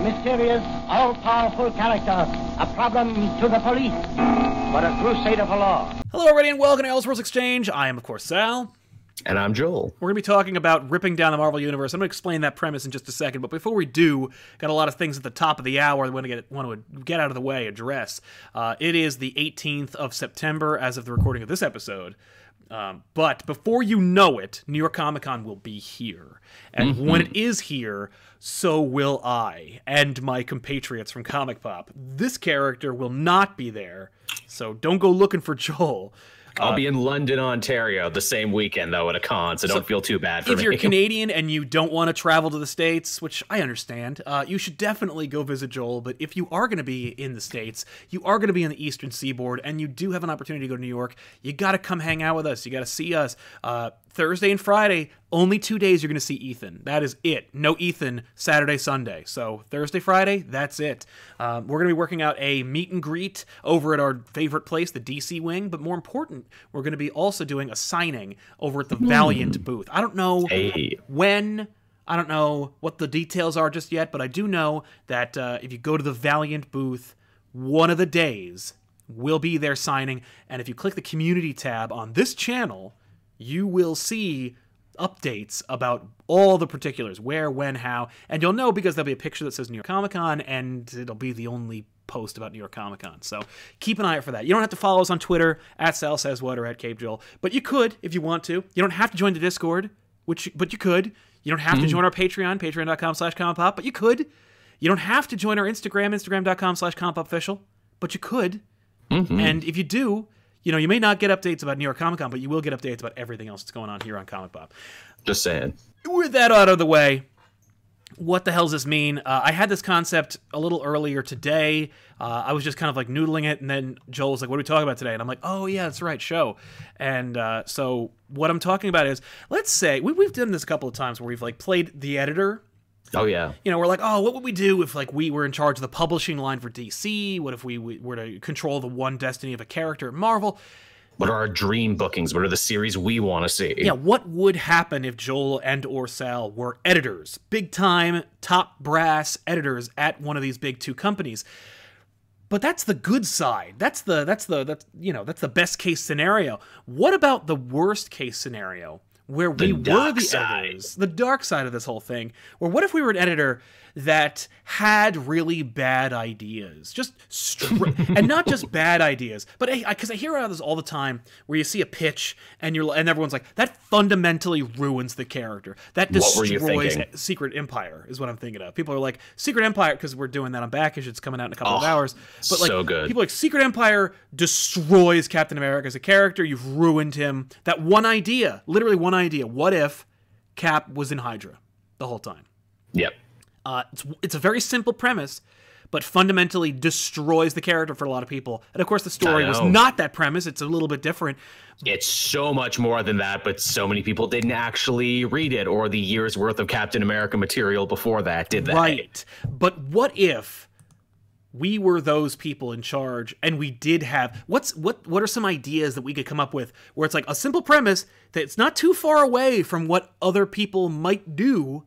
A mysterious, all-powerful character, a problem to the police, but a crusader for law. Hello, everybody, and welcome to Elseworlds Exchange. I am, of course, Sal. And I'm Joel. We're going to be talking about ripping down the Marvel Universe. I'm going to explain that premise in just a second, but before we do, got a lot of things at the top of the hour that want to get, want to get out of the way, address. Uh, it is the 18th of September as of the recording of this episode. Um, but before you know it, New York Comic Con will be here. And Mm-hmm. when it is here, so will I and my compatriots from Comic Pop. This character will not be there, so don't go looking for Joel. I'll be in London, Ontario the same weekend though at a con, so, don't feel too bad for if me. you're Canadian and you don't want to travel to the States, which I understand, uh, you should definitely go visit Joel. But if you are going to be in the States, you are going to be in the Eastern Seaboard, and you do have an opportunity to go to New York, you got to come hang out with us. You got to see us. Uh, Thursday and Friday, only two days you're going to see Ethan. That is it. No Ethan Saturday, Sunday. So Thursday, Friday, that's it. Um, we're going to be working out a meet and greet over at our favorite place, the DC Wing. But more important, we're going to be also doing a signing over at the Valiant booth. I don't know Hey. when. I don't know what the details are just yet, but I do know that uh, if you go to the Valiant booth, one of the days will be there signing. And if you click the community tab on this channel, you will see updates about all the particulars where, when, how. And you'll know because there'll be a picture that says New York Comic Con, and it'll be the only post about New York Comic Con. So keep an eye out for that. You don't have to follow us on Twitter at Sal Says What or at Cape Joel, but you could if you want to. You don't have to join the Discord, which but you could. You don't have to hmm. join our Patreon, patreon.com slash pop, but you could. You don't have to join our Instagram, instagram.com slash official, but you could. Mm-hmm. And if you do, you know, you may not get updates about New York Comic Con, but you will get updates about everything else that's going on here on Comic Pop. Just saying. With that out of the way, what the hell does this mean? Uh, I had this concept a little earlier today. Uh, I was just kind of like noodling it, and then Joel was like, "What are we talking about today?" And I'm like, "Oh yeah, that's right, show." And uh, so what I'm talking about is, let's say we, we've done this a couple of times where we've like played the editor Oh yeah. you know, we're like, oh, what would we do if like we were in charge of the publishing line for DC? What if we, we were to control the one destiny of a character at Marvel? What are our dream bookings? What are the series we want to see? Yeah, what would happen if Joel and or Sal were editors, big time, top brass editors at one of these big two companies? But that's the good side. That's the that's the that's you know that's the best case scenario. What about the worst case scenario where we were the side. editors, the dark side of this whole thing? Where what if we were an editor that had really bad ideas, just str- and not just bad ideas, but because I, hear about this all the time, where you see a pitch and you're and everyone's like that fundamentally ruins the character. That What were you destroys? Secret Empire is what I'm thinking of. People are like Secret Empire because we're doing that on Back Issues. It's coming out in a couple of Oh, hours. But like so good. people are like Secret Empire destroys Captain America as a character. You've ruined him. That one idea, literally one idea. What if Cap was in Hydra the whole time? Yep. Uh, it's it's a very simple premise, but fundamentally destroys the character for a lot of people. And of course, the story was not that premise. It's a little bit different. It's so much more than that, but so many people didn't actually read it or the year's worth of Captain America material before that, did they? Right. But what if we were those people in charge and we did have what's what what are some ideas that we could come up with where it's like a simple premise that it's not too far away from what other people might do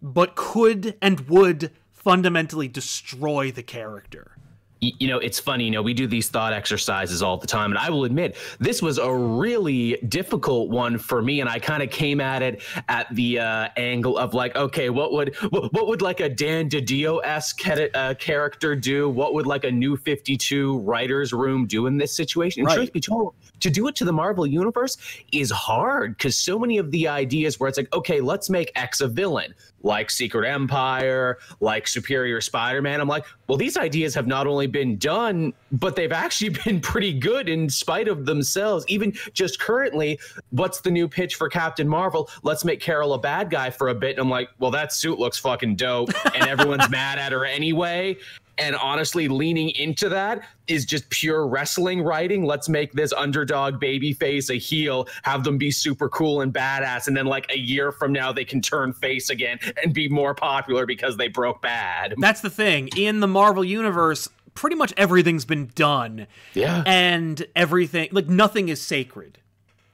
but could and would fundamentally destroy the character. You know, it's funny, you know, we do these thought exercises all the time. And I will admit, this was a really difficult one for me. And I kind of came at it at the uh, angle of like, okay, what would what, what would like a Dan DiDio esque uh, character do? What would like a new 52 writer's room do in this situation? And Right. truth be told, to do it to the Marvel universe is hard because so many of the ideas where it's like, okay, let's make X a villain, like Secret Empire, like Superior Spider Man. I'm like, well, these ideas have not only been done, but they've actually been pretty good in spite of themselves. Even just currently, what's the new pitch for Captain Marvel? Let's make Carol a bad guy for a bit. And I'm like, well, that suit looks fucking dope. And everyone's mad at her anyway. And honestly, leaning into that is just pure wrestling writing. Let's make this underdog baby face a heel, have them be super cool and badass. And then, like, a year from now, they can turn face again and be more popular because they broke bad. That's the thing. In the Marvel Universe, pretty much everything's been done. Yeah. And everything, like, nothing is sacred.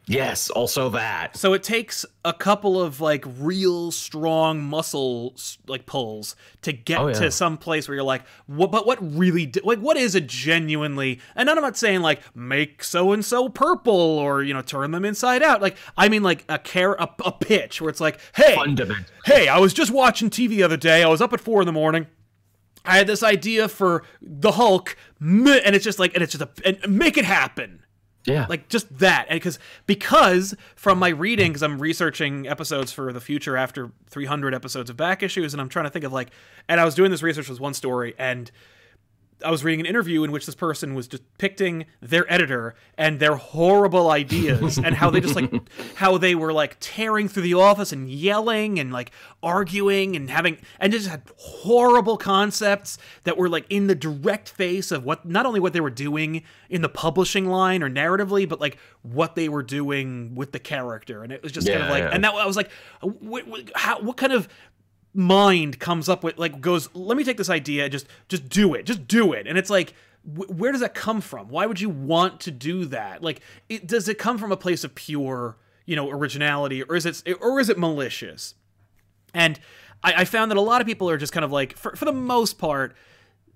Yes, also that. So it takes a couple of like real strong muscle like pulls to get Oh, yeah. to some place where you're like, what? But what really? Like, what is a genuinely? And I'm not saying like make so and so purple or you know turn them inside out. Like, I mean like a care a, a pitch where it's like, hey, Fundament. hey, I was just watching TV the other day. I was up at four in the morning. I had this idea for the Hulk, and it's just like, and it's just a, and make it happen Yeah. like just that and because because from my reading because i'm researching episodes for the future after 300 episodes of back issues and i'm trying to think of like and i was doing this research with one story and I was reading an interview in which this person was depicting their editor and their horrible ideas and how they just like how they were like tearing through the office and yelling and like arguing and having and just had horrible concepts that were like in the direct face of what not only what they were doing in the publishing line or narratively but like what they were doing with the character and it was just kind of like yeah. and that I was like what, what, how, what kind of mind comes up with like goes let me take this idea just just do it just do it and it's like wh- where does that come from why would you want to do that like it does it come from a place of pure you know originality or is it or is it malicious and I, I found that a lot of people are just kind of like for, for the most part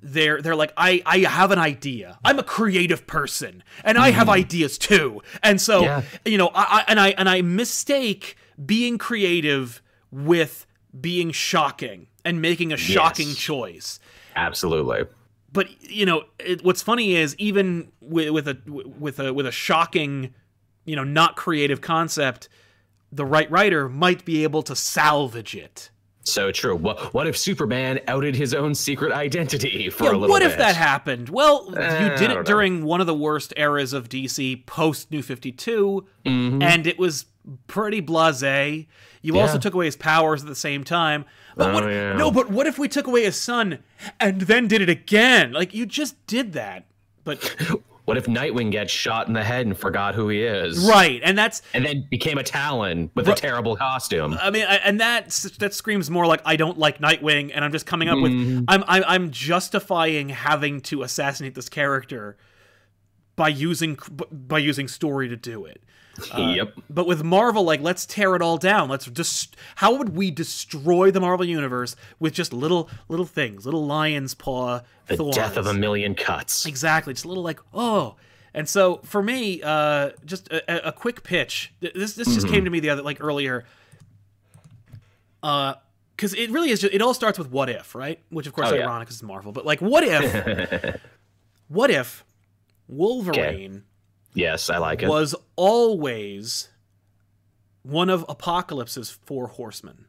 they're they're like I I have an idea. I'm a creative person and I have mm-hmm. ideas too. And so Yeah. you know I, I and I and I mistake being creative with being shocking and making a shocking choice. Absolutely. But you know it, what's funny is even with, with a with a with a shocking you know not creative concept the right writer might be able to salvage it. So true. What what if Superman outed his own secret identity for Yeah, a little what bit? What if that happened? Well, Eh, you did it know. during one of the worst eras of DC post New 52, Mm-hmm. and it was pretty blasé. You also took away his powers at the same time. But Oh, what, yeah. No, but what if we took away his son and then did it again? Like, you just did that. But, What if Nightwing gets shot in the head and forgot who he is? right, and that's, And then became a Talon with a terrible costume. I mean, and that that screams more like I don't like Nightwing, and I'm just coming up Mm-hmm. with I'm, I'm I'm justifying having to assassinate this character by using by using story to do it. Yep. But with Marvel, like let's tear it all down. Let's just how would we destroy the Marvel universe with just little little things, little lion's paw The thorns. death of a million cuts. Exactly, just a little like oh. And so for me, uh, just a, a- quick pitch. This this just came to me the other like earlier. Uh, because it really is. Just, it all starts with what if, right? Which of course Oh, is yeah. ironic because it's Marvel. But like, what if? what if Wolverine Yes, I like it. was always one of Apocalypse's four horsemen?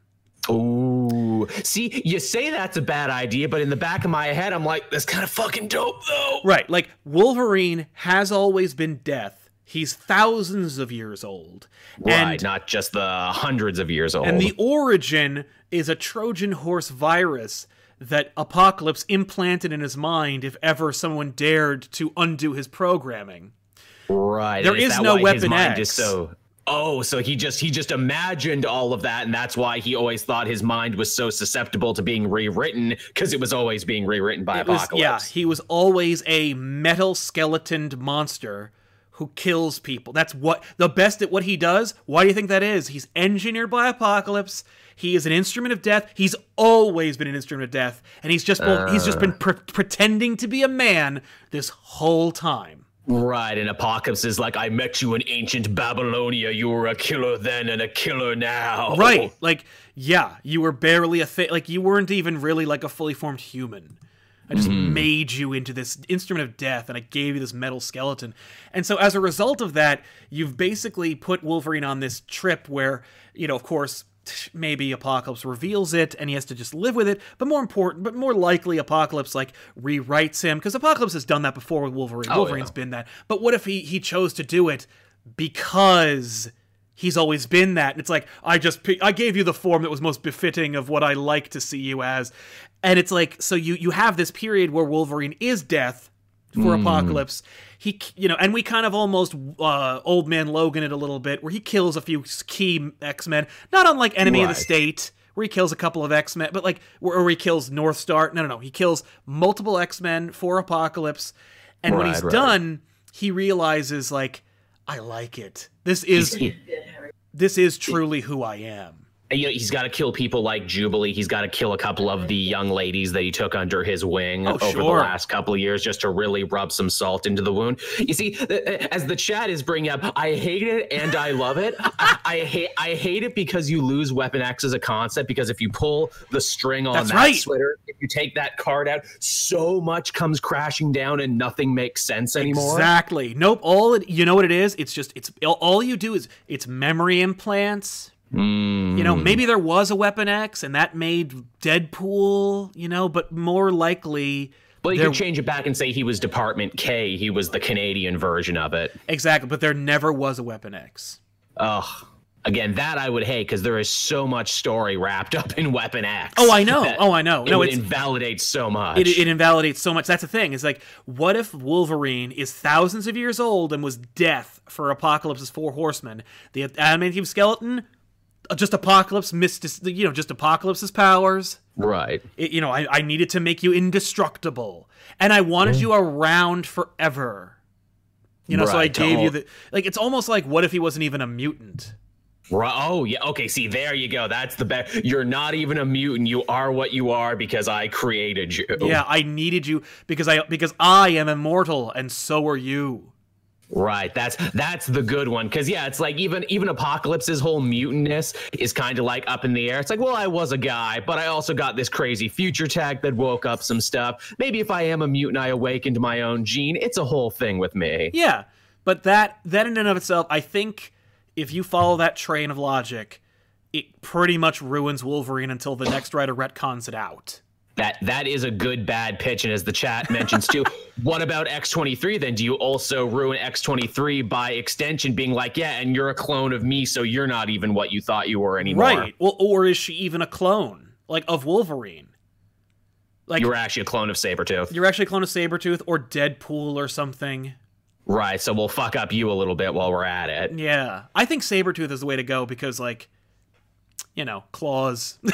Ooh. See, you say that's a bad idea, but in the back of my head, I'm like, that's kind of fucking dope, though. Right, like Wolverine has always been death. He's thousands of years old. Right, And, not just the hundreds of years old. and the origin is a Trojan horse virus that Apocalypse implanted in his mind if ever someone dared to undo his programming. Right. There is no Weapon mind X. Is so. Oh, so he just he just imagined all of that, and that's why he always thought his mind was so susceptible to being rewritten because it was always being rewritten by It was- Apocalypse. yeah, he was always a metal skeletoned monster who kills people. That's what the best at what he does. Why do you think that is? He's engineered by Apocalypse. He is an instrument of death. He's always been an instrument of death, and he's just well, he's just been pre- pretending to be a man this whole time. Right, and Apocalypse is like, I met you in ancient Babylonia. You were a killer then and a killer now. Right? Like, yeah, you were barely a thing. Like, you weren't even really like a fully formed human. I just mm-hmm. made you into this instrument of death, and I gave you this metal skeleton. And so, as a result of that, you've basically put Wolverine on this trip where, you know, of course, maybe Apocalypse reveals it, and he has to just live with it. But more important, but more likely, Apocalypse like rewrites him because Apocalypse has done that before with Wolverine. Oh, Wolverine's been that. But what if he he chose to do it because he's always been that. And it's like I just I gave you the form that was most befitting of what I like to see you as. And it's like so you you have this period where Wolverine is death for Apocalypse. He you know, and we kind of almost uh old man Logan it a little bit where he kills a few key X-Men, not unlike Enemy of the State where he kills a couple of X-Men, but like where, where he kills Northstar. No, no, no. He kills multiple X-Men for Apocalypse. And when he's right. done, he realizes like I like it. This is this is truly who I am. You know, he's got to kill people like Jubilee. He's got to kill a couple of the young ladies that he took under his wing Oh, over the last couple of years just to really rub some salt into the wound. You see, uh, as the chat is bringing up, I hate it and I love it. I, I hate I hate it because you lose Weapon X as a concept because if you pull the string on That's that right. sweater, if you take that card out, so much comes crashing down and nothing makes sense anymore. Exactly. Nope. All it, you know what it is? It's just it's all you do is it's memory implants. Mm. You know, maybe there was a Weapon X and that made Deadpool. You know, but more likely, Well, you could change it back and say he was Department K. He was the Canadian version of it. exactly. But there never was a Weapon X. Ugh. Again, that I would hate because there is so much story wrapped up in Weapon X. Oh, I know. Oh, I know. It No, would it's invalidate so much. it, it invalidates so much. That's the thing. It's like, what if Wolverine is thousands of years old and was death for Apocalypse's Four Horsemen? The adamantium skeleton, Uh, just Apocalypse missed, you know, just Apocalypse's powers. right. It- you know, I, I needed to make you indestructible, and I wanted mm. you around forever. You know, so I Right, gave you the like. It's almost like what if he wasn't even a mutant? Right. Oh, yeah. Okay. See, there you go. That's the best. You're not even a mutant. You are what you are because I created you. Yeah, I needed you because I because I am immortal, and so are you. Right. That's that's the good one. Cause yeah, it's like even even Apocalypse's whole mutantness is kind of like up in the air. It's like, well, I was a guy, but I also got this crazy future tech that woke up some stuff. Maybe if I am a mutant, I awakened my own gene. It's a whole thing with me. Yeah, but that that in and of itself, I think, if you follow that train of logic, it pretty much ruins Wolverine until the next writer retcons it out. That that is a good bad pitch, and as the chat mentions too, what about X twenty three? Then do you also ruin X twenty three by extension, being like, yeah, and you're a clone of me, so you're not even what you thought you were anymore? Right. Well, or is she even a clone like of Wolverine? Like You're actually a clone of Sabretooth. you're actually a clone of Sabretooth or Deadpool or something. Right. So we'll fuck up you a little bit while we're at it. Yeah. I think Sabretooth is the way to go because like you know, claws.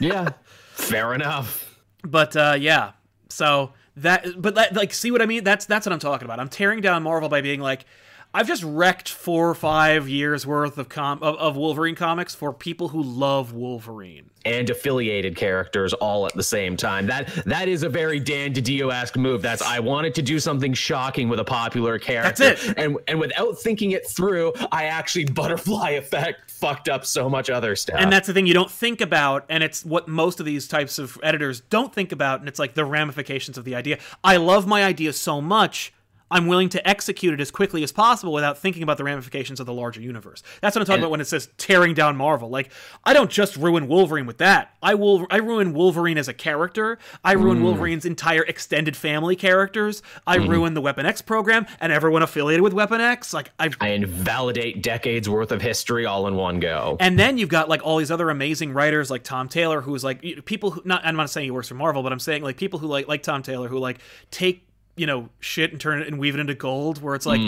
Yeah. Fair enough. but uh yeah. So that but that, like see what I mean? That's that's what I'm talking about. I'm tearing down Marvel by being like I've just wrecked four or five years worth of com of, of Wolverine comics for people who love Wolverine. And affiliated characters all at the same time. That that is a very Dan DiDio-esque move. That's I wanted to do something shocking with a popular character. That's it. And and without thinking it through, I actually butterfly effect fucked up so much other stuff. And that's the thing you don't think about, and it's what most of these types of editors don't think about, and it's like the ramifications of the idea. I love my idea so much, I'm willing to execute it as quickly as possible without thinking about the ramifications of the larger universe. That's what I'm talking about when it says tearing down Marvel. Like, I don't just ruin Wolverine with that. I will I ruin Wolverine as a character. I ruin Mm. Wolverine's entire extended family characters. I Mm-hmm. ruin the Weapon X program and everyone affiliated with Weapon X. Like I've, I invalidate decades worth of history all in one go. and then you've got like all these other amazing writers like Tom Taylor, who's like people who not I'm not saying he works for Marvel, but I'm saying like people who like like Tom Taylor who like take you know shit and turn it and weave it into gold where it's like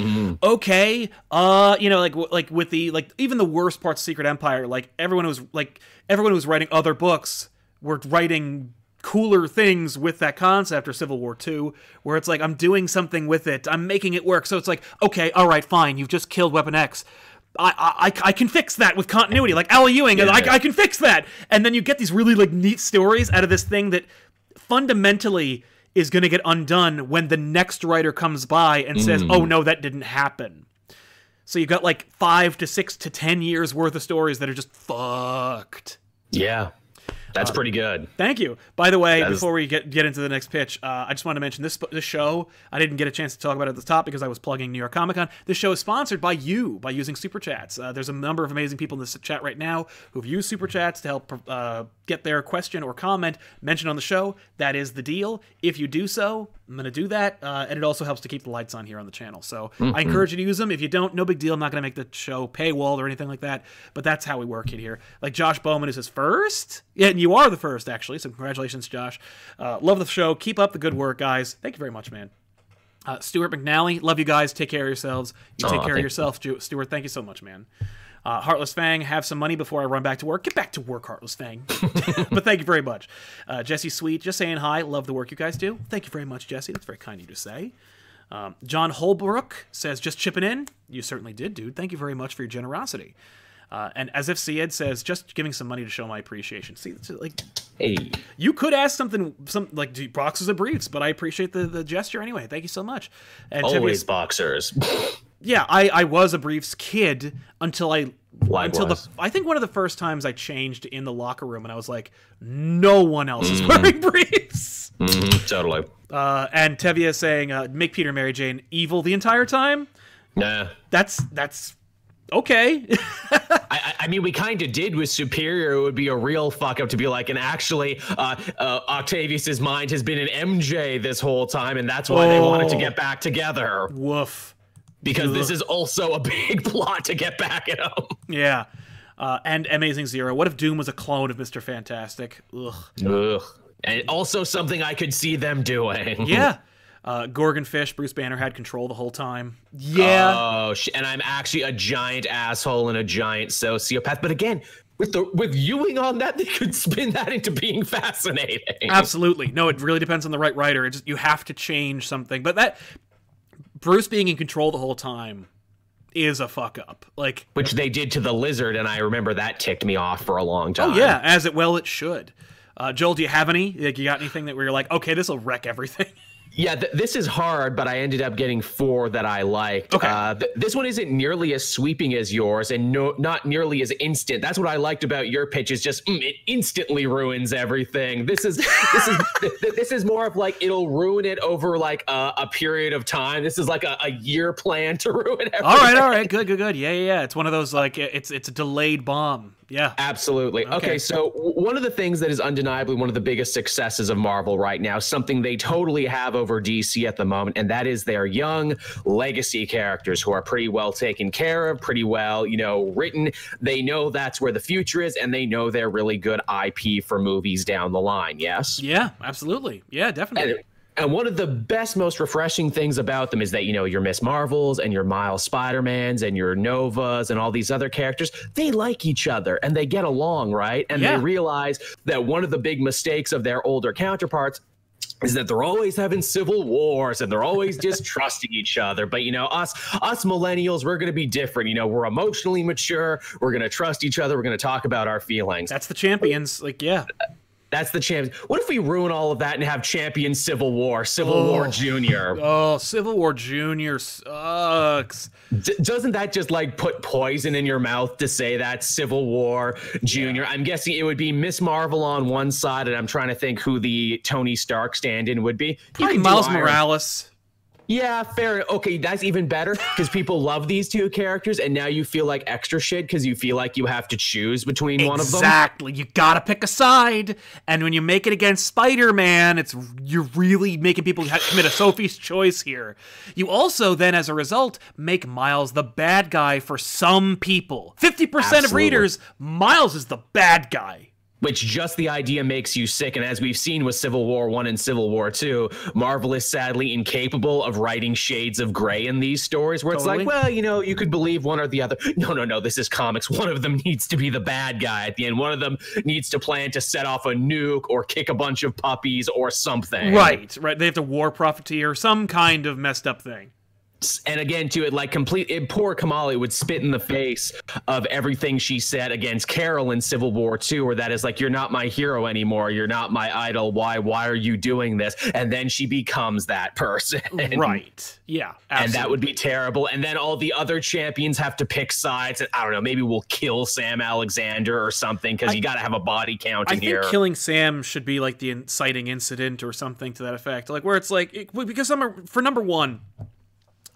okay uh you know like w- like with the like even the worst parts of secret empire like everyone was like everyone who was writing other books were writing cooler things with that concept or civil war 2 where it's like i'm doing something with it. I'm making it work. So it's like okay all right fine. You've just killed weapon x. I, I, I can fix that with continuity, like Al Ewing, and I, I can fix that. And then you get these really like neat stories out of this thing that fundamentally is going to get undone when the next writer comes by and says, "Oh no, that didn't happen." So you've got like five to six to ten years worth of stories that are just fucked. Yeah. That's Uh, pretty good. Thank you. By the way, before we get get into the next pitch, uh, I just want to mention this this show. I didn't get a chance to talk about it at the top because I was plugging New York Comic Con. This show is sponsored by you by using super chats. Uh, there's a number of amazing people in this chat right now who've used super chats to help uh, get their question or comment mentioned on the show. That is the deal. If you do so, I'm going to do that, uh, and it also helps to keep the lights on here on the channel. So I encourage you to use them. If you don't, no big deal. I'm not going to make the show paywalled or anything like that, but that's how we work it here. Like Josh Bowman is his first. Yeah, and you are the first, actually. So congratulations, Josh. Uh, love the show. Keep up the good work, guys. Thank you very much, man. Uh, Stuart McNally, love you guys. Take care of yourselves. You take Aw, care of yourself, Ju- Stuart. Thank you so much, man. Uh, Heartless Fang, have some money before I run back to work. Get back to work, Heartless Fang. but thank you very much. Uh, Jesse Sweet, just saying hi. Love the work you guys do. Thank you very much, Jesse. That's very kind of you to say. Um, John Holbrook says, just chipping in. You certainly did, dude. Thank you very much for your generosity. Uh, and Asif Syed says, just giving some money to show my appreciation. See, it's like Hey, you could ask something, some like boxes of briefs, but I appreciate the, the gesture anyway. Thank you so much. And always boxers. yeah, I, I was a briefs kid until I until the I think one of the first times I changed in the locker room and I was like, no one else is wearing briefs. Mhm, totally. Uh, and Tevia saying, uh, make Peter Mary Jane evil the entire time. Nah. That's that's okay. I, I- mean, we kind of did with Superior. It would be a real fuck up to be like, and actually, uh, uh, Octavius's mind has been in MJ this whole time, and that's why they wanted to Oh. get back together Woof. Because this is also a big plot to get back at him. Yeah. Uh, and Amazing Zero. What if Doom was a clone of Mister Fantastic? Ugh. Ugh. And also something I could see them doing. Yeah. Uh, Gorgon Fish, Bruce Banner had control the whole time. Yeah. Oh, sh- and I'm actually a giant asshole and a giant sociopath. But again, with the with Ewing on that, they could spin that into being fascinating. Absolutely. No, it really depends on the right writer. It just you have to change something. But that Bruce being in control the whole time is a fuck up. Like, Which they did to the lizard, and I remember that ticked me off for a long time. oh yeah, as it well it should. Uh, Joel, do you have any? Like, you got anything that where you're like, okay, this will wreck everything? Yeah, th- this is hard, but I ended up getting four that I liked. Okay. Uh, th- this one isn't nearly as sweeping as yours, and no, not nearly as instant. That's what I liked about your pitch. Is just mm, it instantly ruins everything. This is this is th- th- this is more of like it'll ruin it over like a, a period of time. This is like a, a year plan to ruin everything. all right, all right, good, good, good. Yeah, yeah, yeah. It's one of those like it's it's a delayed bomb. Yeah. Absolutely. Okay. Okay. so one of the things that is undeniably one of the biggest successes of Marvel right now, something they totally have over DC at the moment, and that is their young legacy characters who are pretty well taken care of, pretty well, you know, written. They know that's where the future is, and they know they're really good IP for movies down the line. Yes. Yeah, absolutely. Yeah, definitely. And, and one of the best, most refreshing things about them is that, you know, your Miss Marvels and your Miles Spider-Mans and your Novas and all these other characters, they like each other and they get along, right? And Yeah. they realize that one of the big mistakes of their older counterparts is that they're always having civil wars and they're always distrusting each other. But you know, us us millennials, we're gonna be different. You know, we're emotionally mature, we're gonna trust each other, we're gonna talk about our feelings. That's the champions. Like, yeah. That's the champ. What if we ruin all of that and have champion Civil War, Civil War Oh. Junior? Oh, Civil War Junior sucks. D- doesn't that just like put poison in your mouth to say that Civil War Junior? I'm guessing it would be Miss Marvel on one side, and I'm trying to think who the Tony Stark stand-in would be. Probably Miles Morales. Yeah, fair. Okay, that's even better because people love these two characters, and now you feel like extra shit because you feel like you have to choose between one of them. Exactly. You gotta pick a side, and when you make it against Spider-Man, it's you're really making people commit a Sophie's choice here. You also then, as a result, make Miles the bad guy for some people. Fifty percent of readers, Miles is the bad guy. Which just the idea makes you sick. And as we've seen with Civil War One and Civil War Two, Marvel is sadly incapable of writing shades of gray in these stories where it's like, well, you know, you could believe one or the other. No, no, no, this is comics. One of them needs to be the bad guy at the end. One of them needs to plan to set off a nuke or kick a bunch of puppies or something. Right, right. They have to war profiteer, some kind of messed up thing. And again to it like complete it, poor Kamala would spit in the face of everything she said against carol in civil war 2 where that is like you're not my hero anymore you're not my idol why why are you doing this and then she becomes that person right. Yeah. and that would be terrible and then all the other champions have to pick sides and i don't know maybe we'll kill sam alexander or something because you got to have a body count I think here killing Sam should be like the inciting incident or something to that effect. Like where it's like it, because number for number one,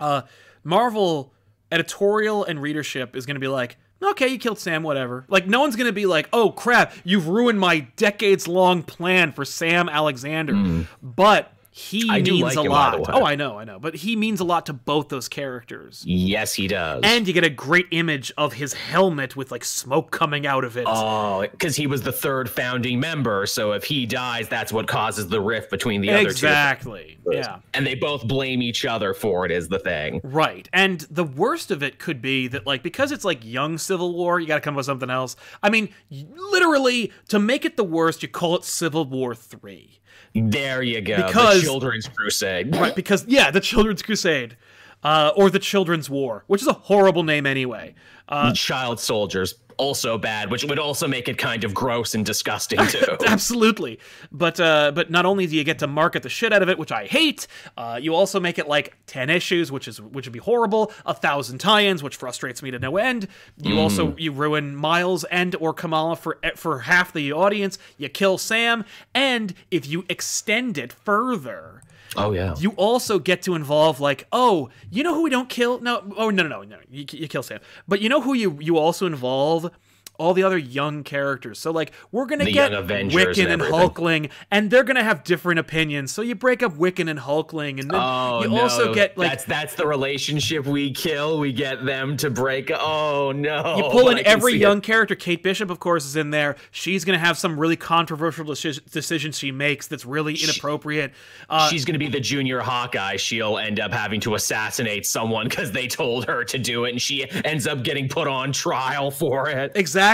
uh, Marvel editorial and readership is going to be like, okay, you killed Sam, whatever. Like no one's going to be like, oh crap, you've ruined my decades long plan for Sam Alexander. But he I means like a him, lot. Oh, I know, I know. But he means a lot to both those characters. Yes, he does. And you get a great image of his helmet with like smoke coming out of it. Oh, because he was the third founding member. So if he dies, that's what causes the rift between the other two. exactly. Yeah. And they both blame each other for it, is the thing. Right. And the worst of it could be that, like, because it's like young Civil War, you got to come up with something else. I mean, literally, to make it the worst, you call it Civil War 3. There you go. Because- the Children's Crusade. Right. Because, yeah, the Children's Crusade. Uh, or the Children's War, which is a horrible name anyway. Uh, Child soldiers, also bad, which would also make it kind of gross and disgusting too. Absolutely, but uh, but not only do you get to market the shit out of it, which I hate, uh, you also make it like ten issues, which is which would be horrible. A thousand tie-ins, which frustrates me to no end. You also you ruin Miles and or Kamala for for half the audience. You kill Sam, and if you extend it further. Oh yeah. You also get to involve like, oh, you know who we don't kill? No, oh no, no, no, no, you, you kill Sam. But you know who you you also involve all the other young characters. So like, we're gonna The get Wiccan and and. Hulkling, and they're gonna have different opinions. So you break up Wiccan and Hulkling, and then Oh, you no. also get like that's that's the relationship we kill. We get them to break. Oh no! you pull in every see it. young character. Kate Bishop, of course, is in there. She's gonna have some really controversial deci- decisions she makes that's really inappropriate. Uh, She's gonna be the junior Hawkeye. She'll end up having to assassinate someone because they told her to do it, and she ends up getting put on trial for it. Exactly.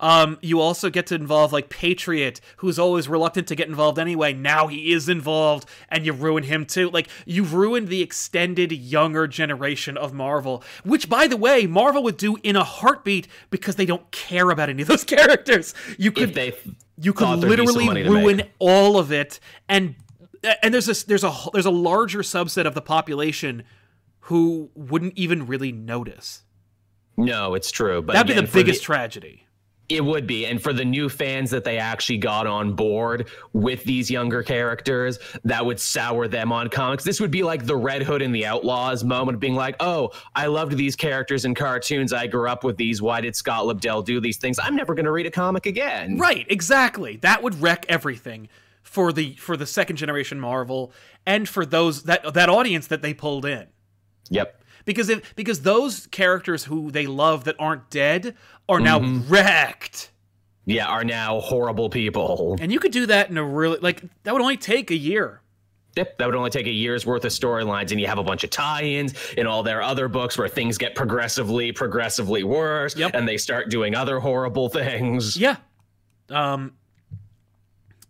Um, you also get to involve like Patriot, who's always reluctant to get involved anyway. Now he is involved, and you ruin him too. Like you've ruined the extended younger generation of Marvel, which, by the way, Marvel would do in a heartbeat because they don't care about any of those characters. You could you could there'd be some literally ruin all of it, and and there's this there's a there's a larger subset of the population who wouldn't even really notice. No, it's true. But That'd be the biggest tragedy. It would be. And for the new fans that they actually got on board with these younger characters, that would sour them on comics. This would be like the Red Hood and the Outlaws moment of being like, oh, I loved these characters in cartoons. I grew up with these. Why did Scott Lobdell do these things? I'm never going to read a comic again. Right, exactly. That would wreck everything for the for the second generation Marvel and for those that that audience that they pulled in. Yep. Because if because those characters who they love that aren't dead are now wrecked. Yeah, are now horrible people. And you could do that in a really like that would only take a year. Yep, that would only take a year's worth of storylines, and you have a bunch of tie-ins in all their other books where things get progressively, progressively worse, Yep. and they start doing other horrible things. Yeah. Um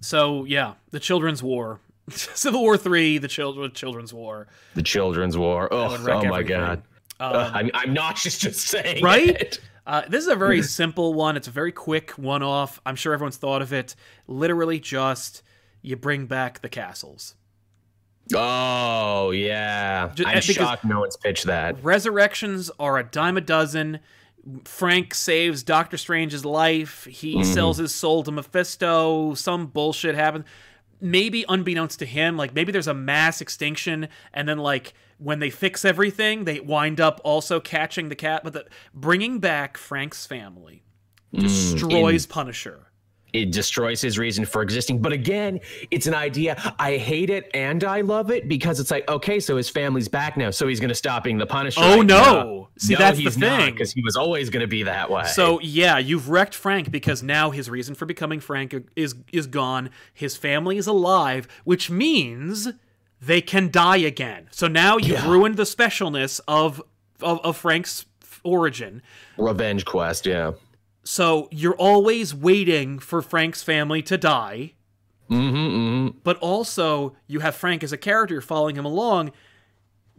so yeah, the Children's War. Civil War 3, the children Children's War. The Children's War. Oh, oh my god. Ugh, I'm, I'm nauseous just saying Right? it. Uh, this is a very simple one. It's a very quick one off. I'm sure everyone's thought of it. Literally just you bring back the castles. Oh yeah, Ju- I'm because- shocked no one's pitched that. Resurrections are a dime a dozen. Frank saves Doctor Strange's life. He Mm-hmm. sells his soul to Mephisto. Some bullshit happens. Maybe unbeknownst to him, like maybe there's a mass extinction, and then like when they fix everything, they wind up also catching the cat. But the, bringing back Frank's family hmm. destroys Punisher. It destroys his reason for existing. But again, it's an idea. I hate it and I love it because it's like, okay, so his family's back now, so he's going to stop being the Punisher. Oh, Like, no. See, that's the thing. because he was always going to be that way. So yeah, you've wrecked Frank because now his reason for becoming Frank is is gone. His family is alive, which means they can die again. So now you've Yeah. ruined the specialness of of, of Frank's origin. revenge quest, yeah. So you're always waiting for Frank's family to die, Mm-hmm, mm-hmm. but also you have Frank as a character following him along.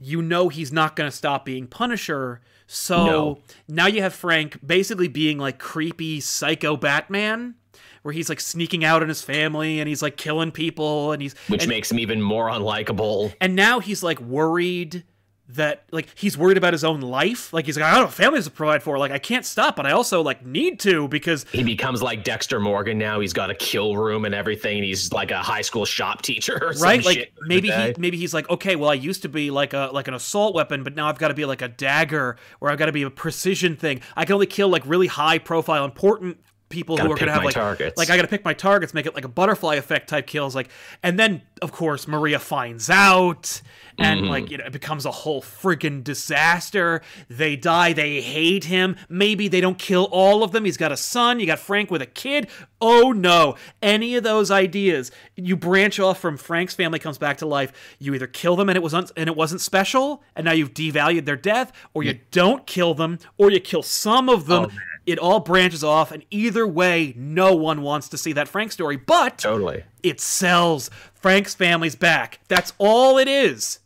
You know he's not going to stop being Punisher. So No. now you have Frank basically being like creepy psycho Batman, where he's like sneaking out on his family and he's like killing people and he's Which and, makes him even more unlikable. and now he's like worried that like he's worried about his own life. Like he's like, I don't have families to provide for. Like I can't stop, but I also like need to because He becomes like Dexter Morgan now. He's got a kill room and everything. And he's like a high school shop teacher or some right like shit maybe he maybe he's like okay well i used to be like a like an assault weapon but now i've got to be like a dagger or i've got to be a precision thing i can only kill like really high profile important people Gotta who are going to have like targets. like I got to pick my targets, make it like a butterfly effect type kills like and then of course Maria finds out and Mm-hmm. like you know it becomes a whole freaking disaster. They die, they hate him. Maybe they don't kill all of them. He's got a son, you got Frank with a kid. Oh no. Any of those ideas, you branch off from Frank's family comes back to life. You either kill them and it was un- and it wasn't special and now you've devalued their death or you don't kill them or you kill some of Oh, them. It all branches off and either way no one wants to see that Frank story, but Totally. it sells. Frank's family's back. That's all it is.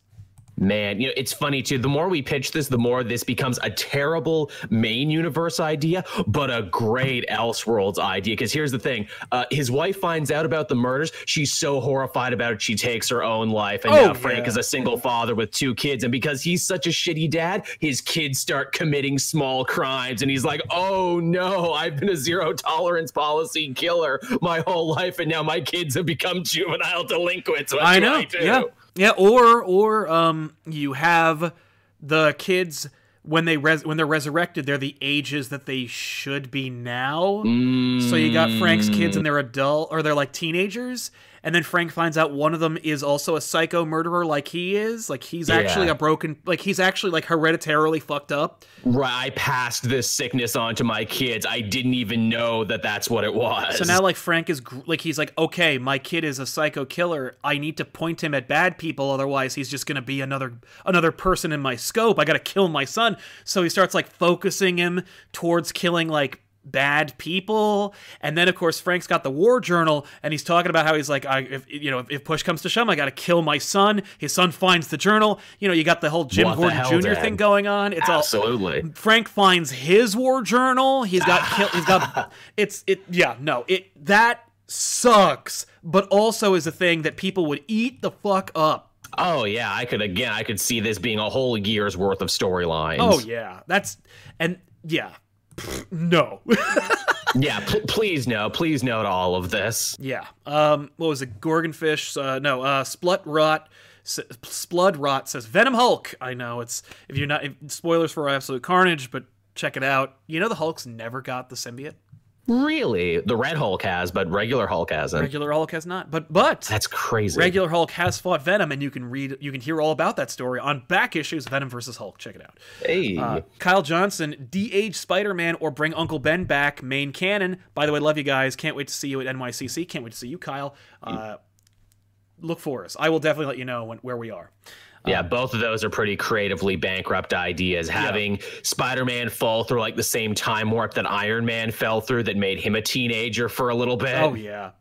Man, you know, it's funny too. The more we pitch this, the more this becomes a terrible main universe idea, but a great Elseworlds idea. Because here's the thing uh, his wife finds out about the murders. She's so horrified about it, she takes her own life. And Oh, now Frank yeah. is a single father with two kids. And because he's such a shitty dad, his kids start committing small crimes. And he's like, oh no, I've been a zero tolerance policy killer my whole life. And now my kids have become juvenile delinquents. What I know. do? yeah. Yeah, or or um you have the kids when they res- when they're resurrected, they're the ages that they should be now. So you got Frank's kids and they're adult or they're like teenagers, and then Frank finds out one of them is also a psycho murderer like he is. Like he's actually Yeah. a broken like he's actually like hereditarily fucked up. Right, I passed this sickness on to my kids. I didn't even know that that's what it was. So now, like Frank is gr- like he's like, okay, my kid is a psycho killer. I need to point him at bad people, otherwise he's just gonna be another another person in my scope. I gotta kill my son. So he starts like focusing him towards killing like bad people and then of course frank's got the war journal and he's talking about how he's like I, if you know if, push comes to shove i gotta kill my son his son finds the journal you know you got the whole jim What gordon jr Dad? thing going on it's all absolutely. Frank finds his war journal. He's got kill. He's got it's it. Yeah, no, it that sucks. But also is a thing that people would eat the fuck up. Oh yeah, I could again. I could see this being a whole year's worth of storylines. Oh yeah, that's and yeah, no, yeah. Pl- please no, please note all of this. yeah. Um, what was it? Gorgonfish? Uh, no. Uh, Splut Rot. S- Splud Rot says Venom Hulk. I know it's if you're not if, spoilers for Absolute Carnage, but check it out. You know the Hulk's never got the symbiote. Really, the Red Hulk has, but regular Hulk hasn't. Regular Hulk has not. But but That's crazy. Regular Hulk has fought Venom, and you can read, you can hear all about that story on back issues Venom versus Hulk. Check it out. hey, Uh, Kyle Johnson, de-age Spider-Man or bring Uncle Ben back, main canon. By the way, love you guys. Can't wait to see you at NYCC. Can't wait to see you, Kyle. Uh, look for us. I will definitely let you know when, where we are. Yeah, both of those are pretty creatively bankrupt ideas. Having Spider-Man fall through like the same time warp that Iron Man fell through, that made him a teenager for a little bit. Oh yeah.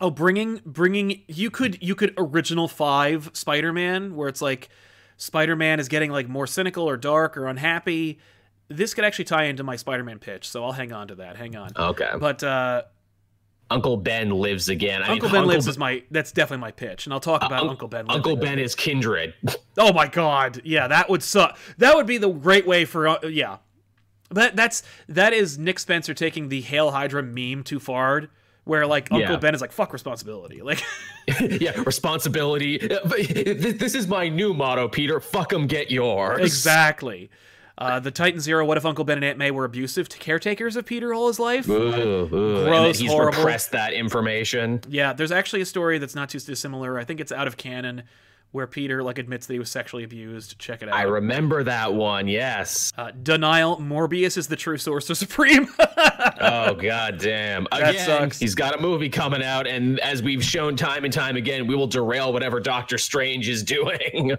Oh, bringing bringing you could you could original five Spider-Man where it's like Spider-Man is getting like more cynical or dark or unhappy. This could actually tie into my Spider-Man pitch, so I'll hang on to that. Hang on. Okay. But uh, Uncle Ben lives again. I Uncle mean, Ben Uncle lives is my that's definitely my pitch, and I'll talk about Un- Uncle Ben. Uncle. Ben is kindred. Oh my god, yeah, that would suck. That would be the great way for uh, yeah. That that's that is Nick Spencer taking the Hail Hydra meme too far, where like Uncle Yeah. Ben is like fuck responsibility, like. yeah, responsibility. This this is my new motto, Peter. Fuck 'em, get yours. Exactly. Uh, the Titan Zero. What if Uncle Ben and Aunt May were abusive to caretakers of Peter all his life? Ooh, ooh. and Gross, he's horrible. repressed that information. Yeah, there's actually a story that's not too dissimilar. I think it's out of canon, where Peter like admits that he was sexually abused. Check it out. I remember that one. Yes. uh, denial. Morbius is the true Sorcerer Supreme. Oh god damn. Again, sucks. he's got a movie coming out, and as we've shown time and time again, we will derail whatever Doctor Strange is doing.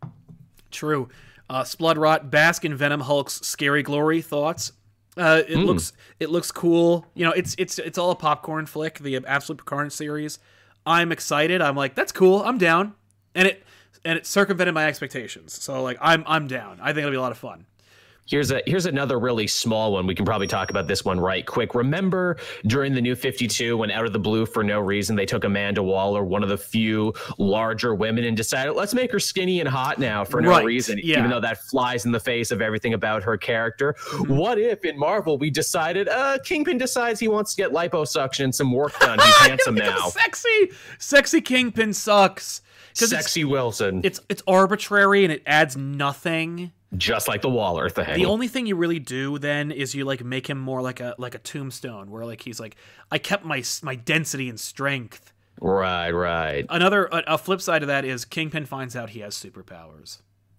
True. Uh, Splud Rot, Bask in Venom Hulk's Scary Glory thoughts. Uh, it looks it looks cool. You know, it's it's it's all a popcorn flick. The Absolute Carnage series. I'm excited. I'm like, that's cool. I'm down. And it and it circumvented my expectations. So like, I'm I'm down. I think it'll be a lot of fun. Here's a here's another really small one. We can probably talk about this one right quick. Remember during the new 52 when out of the blue for no reason they took Amanda Waller, one of the few larger women and decided let's make her skinny and hot now for no Right, reason yeah. even though that flies in the face of everything about her character. Mm-hmm. What if in Marvel we decided uh Kingpin decides he wants to get liposuction and some work done. He's handsome now. sexy, sexy Kingpin sucks. 'Cause it's- Sexy Wilson. it's it's arbitrary and it adds nothing. Just like the Waller thing. The only thing you really do then is you like make him more like a like a tombstone, where like he's like, I kept my my density and strength. right, right. Another a, a flip side of that is Kingpin finds out he has superpowers.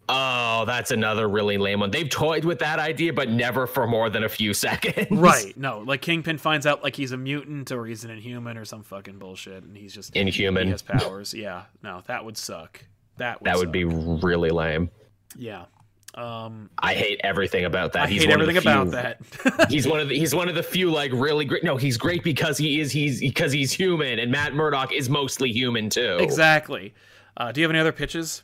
Oh, that's another really lame one. They've toyed with that idea, but never for more than a few seconds. Right? No, like Kingpin finds out like he's a mutant or he's an Inhuman or some fucking bullshit, and he's just Inhuman. He has powers. yeah, no, that would suck. That would That would suck. be really lame. yeah. Um, I hate everything about that. I he's hate one of the everything about few- that. he's one of the he's one of the few like really great. No, he's great because he is he's because he's human, and Matt Murdock is mostly human too. exactly. Uh, do you have any other pitches?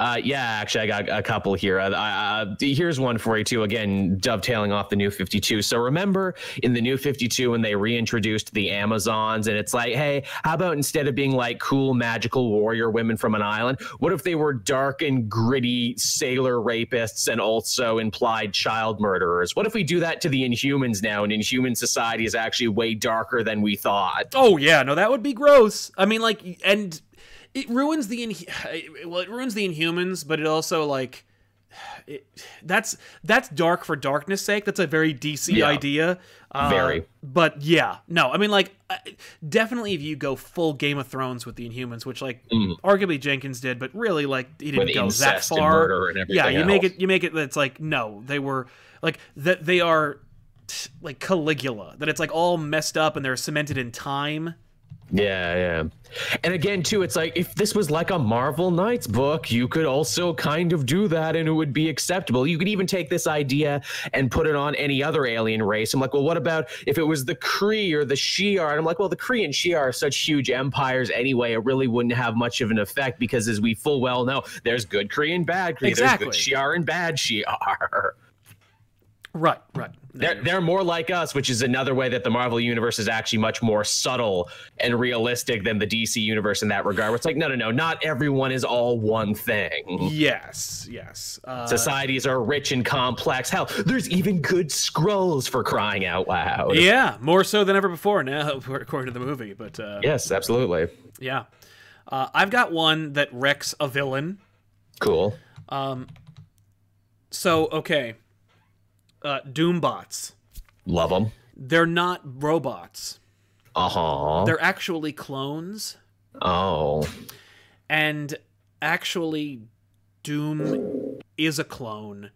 Uh, yeah, actually, I got a couple here. Uh, uh, here's one for you too. Again, dovetailing off the New Fifty Two. So remember in the New Fifty Two when they reintroduced the Amazons, and it's like, hey, how about instead of being like cool magical warrior women from an island, what if they were dark and gritty sailor rapists and also implied child murderers? What if we do that to the Inhumans now, and Inhuman society is actually way darker than we thought? Oh yeah, no, that would be gross. I mean, like, and it ruins the in- well, it ruins the Inhumans, but it also like it, that's that's dark for darkness' sake. That's a very DC Yeah. idea. Uh, Very. But yeah, no, I mean, like, definitely if you go full Game of Thrones with the Inhumans, which like arguably Jenkins did, but really like he didn't Mm. With go that and far. murder and yeah, you make it you make it that's like no, they were like that they are like Caligula, that it's like all messed up and they're cemented in time. Yeah, yeah. And again, too, it's like if this was like a Marvel Knights book, you could also kind of do that and it would be acceptable. You could even take this idea and put it on any other alien race. I'm like, well, what about if it was the Kree or the Shi'ar? And I'm like, well, the Kree and Shi'ar are such huge empires anyway, it really wouldn't have much of an effect because, as we full well know, there's good Kree and bad Kree. Exactly. There's good Shi'ar and bad Shi'ar. Right, right. They're, they're more like us, which is another way that the Marvel universe is actually much more subtle and realistic than the DC universe in that regard. Where it's like, no, no, no, not everyone is all one thing. Yes, yes. Uh, Societies are rich and complex. Hell, there's even good Skrulls for crying out loud. yeah, more so than ever before now, according to the movie. But uh, Yes, absolutely. yeah, uh, I've got one that wrecks a villain. Cool. Um. So okay, uh, Doombots. Love them. They're not robots. Uh huh. They're actually clones, Oh. and actually, Doom is a clone.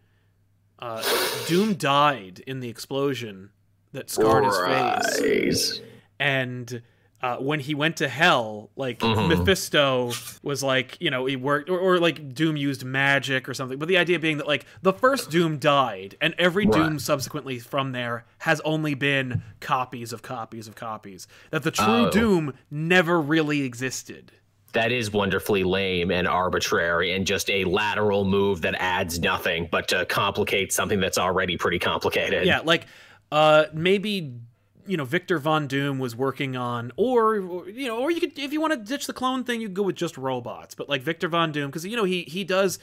Uh, Doom died in the explosion that scarred his face. And uh, when he went to hell, like Mm-hmm. Mephisto was like, you know, he worked, or, or like Doom used magic or something. But the idea being that like the first Doom died, and every Doom subsequently from there has only been copies of copies of copies. That the true Oh. Doom never really existed. That is wonderfully lame and arbitrary and just a lateral move that adds nothing but to complicate something that's already pretty complicated. Yeah, like uh, maybe you know Victor Von Doom was working on, or, you know, or you could if you want to ditch the clone thing, you could go with just robots. But like Victor Von Doom, because you know he he does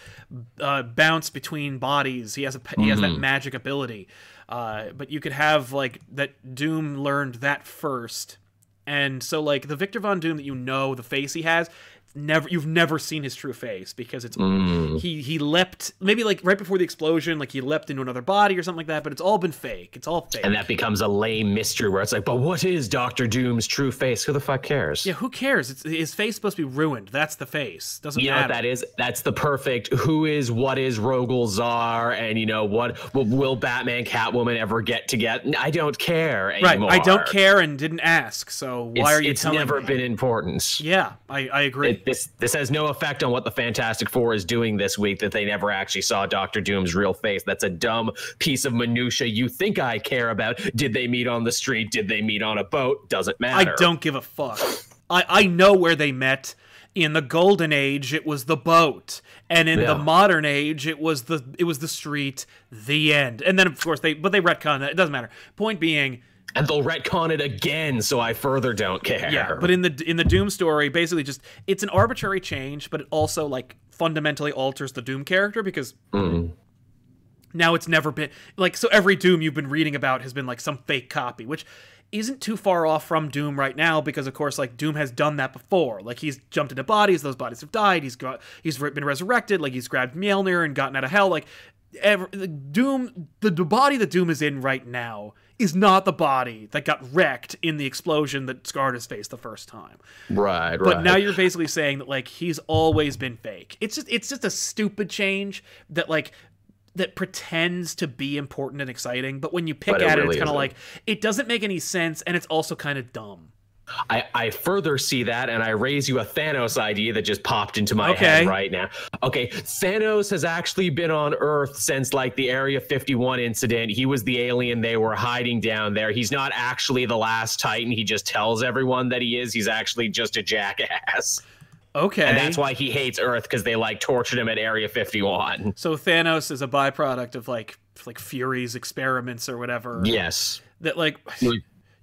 uh, bounce between bodies. He has a he has that magic ability. Uh, but you could have like that Doom learned that first, and so like the Victor Von Doom that you know the face he has. Never, you've never seen his true face because it's mm. he he leapt maybe like right before the explosion, like he leapt into another body or something like that. But it's all been fake. It's all fake. And that becomes a lame mystery where it's like, but what is Doctor Doom's true face? Who the fuck cares? yeah, who cares? It's his face supposed to be ruined. That's the face. Doesn't You know what that is? That's the perfect who is what is Rogel Czar and you know what will, will Batman Catwoman ever get to get I don't care right. I don't care and didn't ask. So why It's, are you it's telling never me? been important. Yeah, I, I agree. It- this this has no effect on what the Fantastic Four is doing this week. That they never actually saw Doctor Doom's real face. That's a dumb piece of minutia. You think I care about? Did they meet on the street? Did they meet on a boat? Doesn't matter. I don't give a fuck. I, I know where they met. In the golden age, it was the boat, and in Yeah. the modern age, it was the it was the street. The end. And then of course they but they retcon that. It doesn't matter. Point being, And they'll retcon it again, so I further don't care. Yeah, but in the in the Doom story, basically just it's an arbitrary change, but it also like fundamentally alters the Doom character because mm. now it's never been like so every Doom you've been reading about has been like some fake copy, which isn't too far off from Doom right now because of course like Doom has done that before. Like he's jumped into bodies, those bodies have died. He's got he's been resurrected. Like he's grabbed Mjolnir and gotten out of hell. Like ever, Doom, the, the body that Doom is in right now is not the body that got wrecked in the explosion that scarred his face the first time. Right, right. But now you're basically saying that like he's always been fake. It's just it's just a stupid change that like that pretends to be important and exciting, but when you pick But at it, really it's kind of like it doesn't make any sense, and it's also kind of dumb. I, I further see that and I raise you a Thanos idea that just popped into my Okay. head right now. Okay, Thanos has actually been on Earth since like the Area 51 incident. He was the alien they were hiding down there. He's not actually the last Titan. He just tells everyone that he is. He's actually just a jackass. Okay, And that's why he hates Earth because they like tortured him at Area 51. so Thanos is a byproduct of like like Fury's experiments or whatever. Yes. That like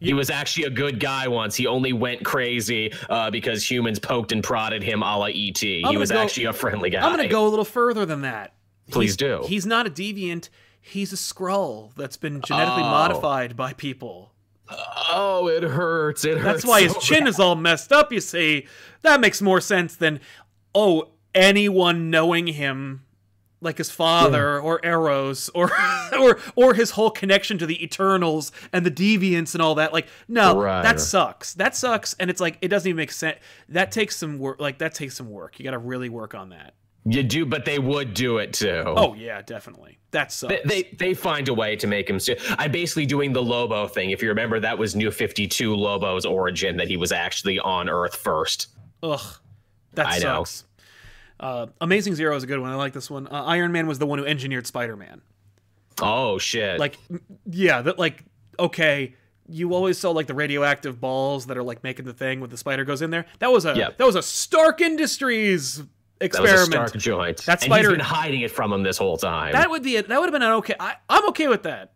He was actually a good guy once. He only went crazy uh, because humans poked and prodded him a la ET. He was go- actually a friendly guy. I'm gonna go a little further than that. Please He's- do. He's not a deviant. He's a Skrull that's been genetically Oh. modified by people. Oh, it hurts. It hurts. That's why his so chin is all messed up, you see. That makes more sense than, oh, anyone knowing him, like his father or Eros or or or his whole connection to the Eternals and the Deviants and all that. Like, no, Right. that sucks. That sucks, and it's like it doesn't even make sense. That takes some work. Like that takes some work. You got to really work on that. You do, but they would do it too. Oh yeah, definitely. That sucks. They, they they find a way to make him. st- I'm basically doing the Lobo thing. If you remember, that was New Fifty Two Lobo's origin. That he was actually on Earth first. Ugh, that I know. Uh, Amazing Zero is a good one. I like this one. Uh, Iron Man was the one who engineered Spider Man. Oh shit! like yeah that like okay you always saw like the radioactive balls that are like making the thing when the spider goes in there that was a Yeah. that was a stark industries experiment. that was a stark joint. That and spider- he's been hiding it from him this whole time. that would be a, that would have been an okay I, i'm okay with that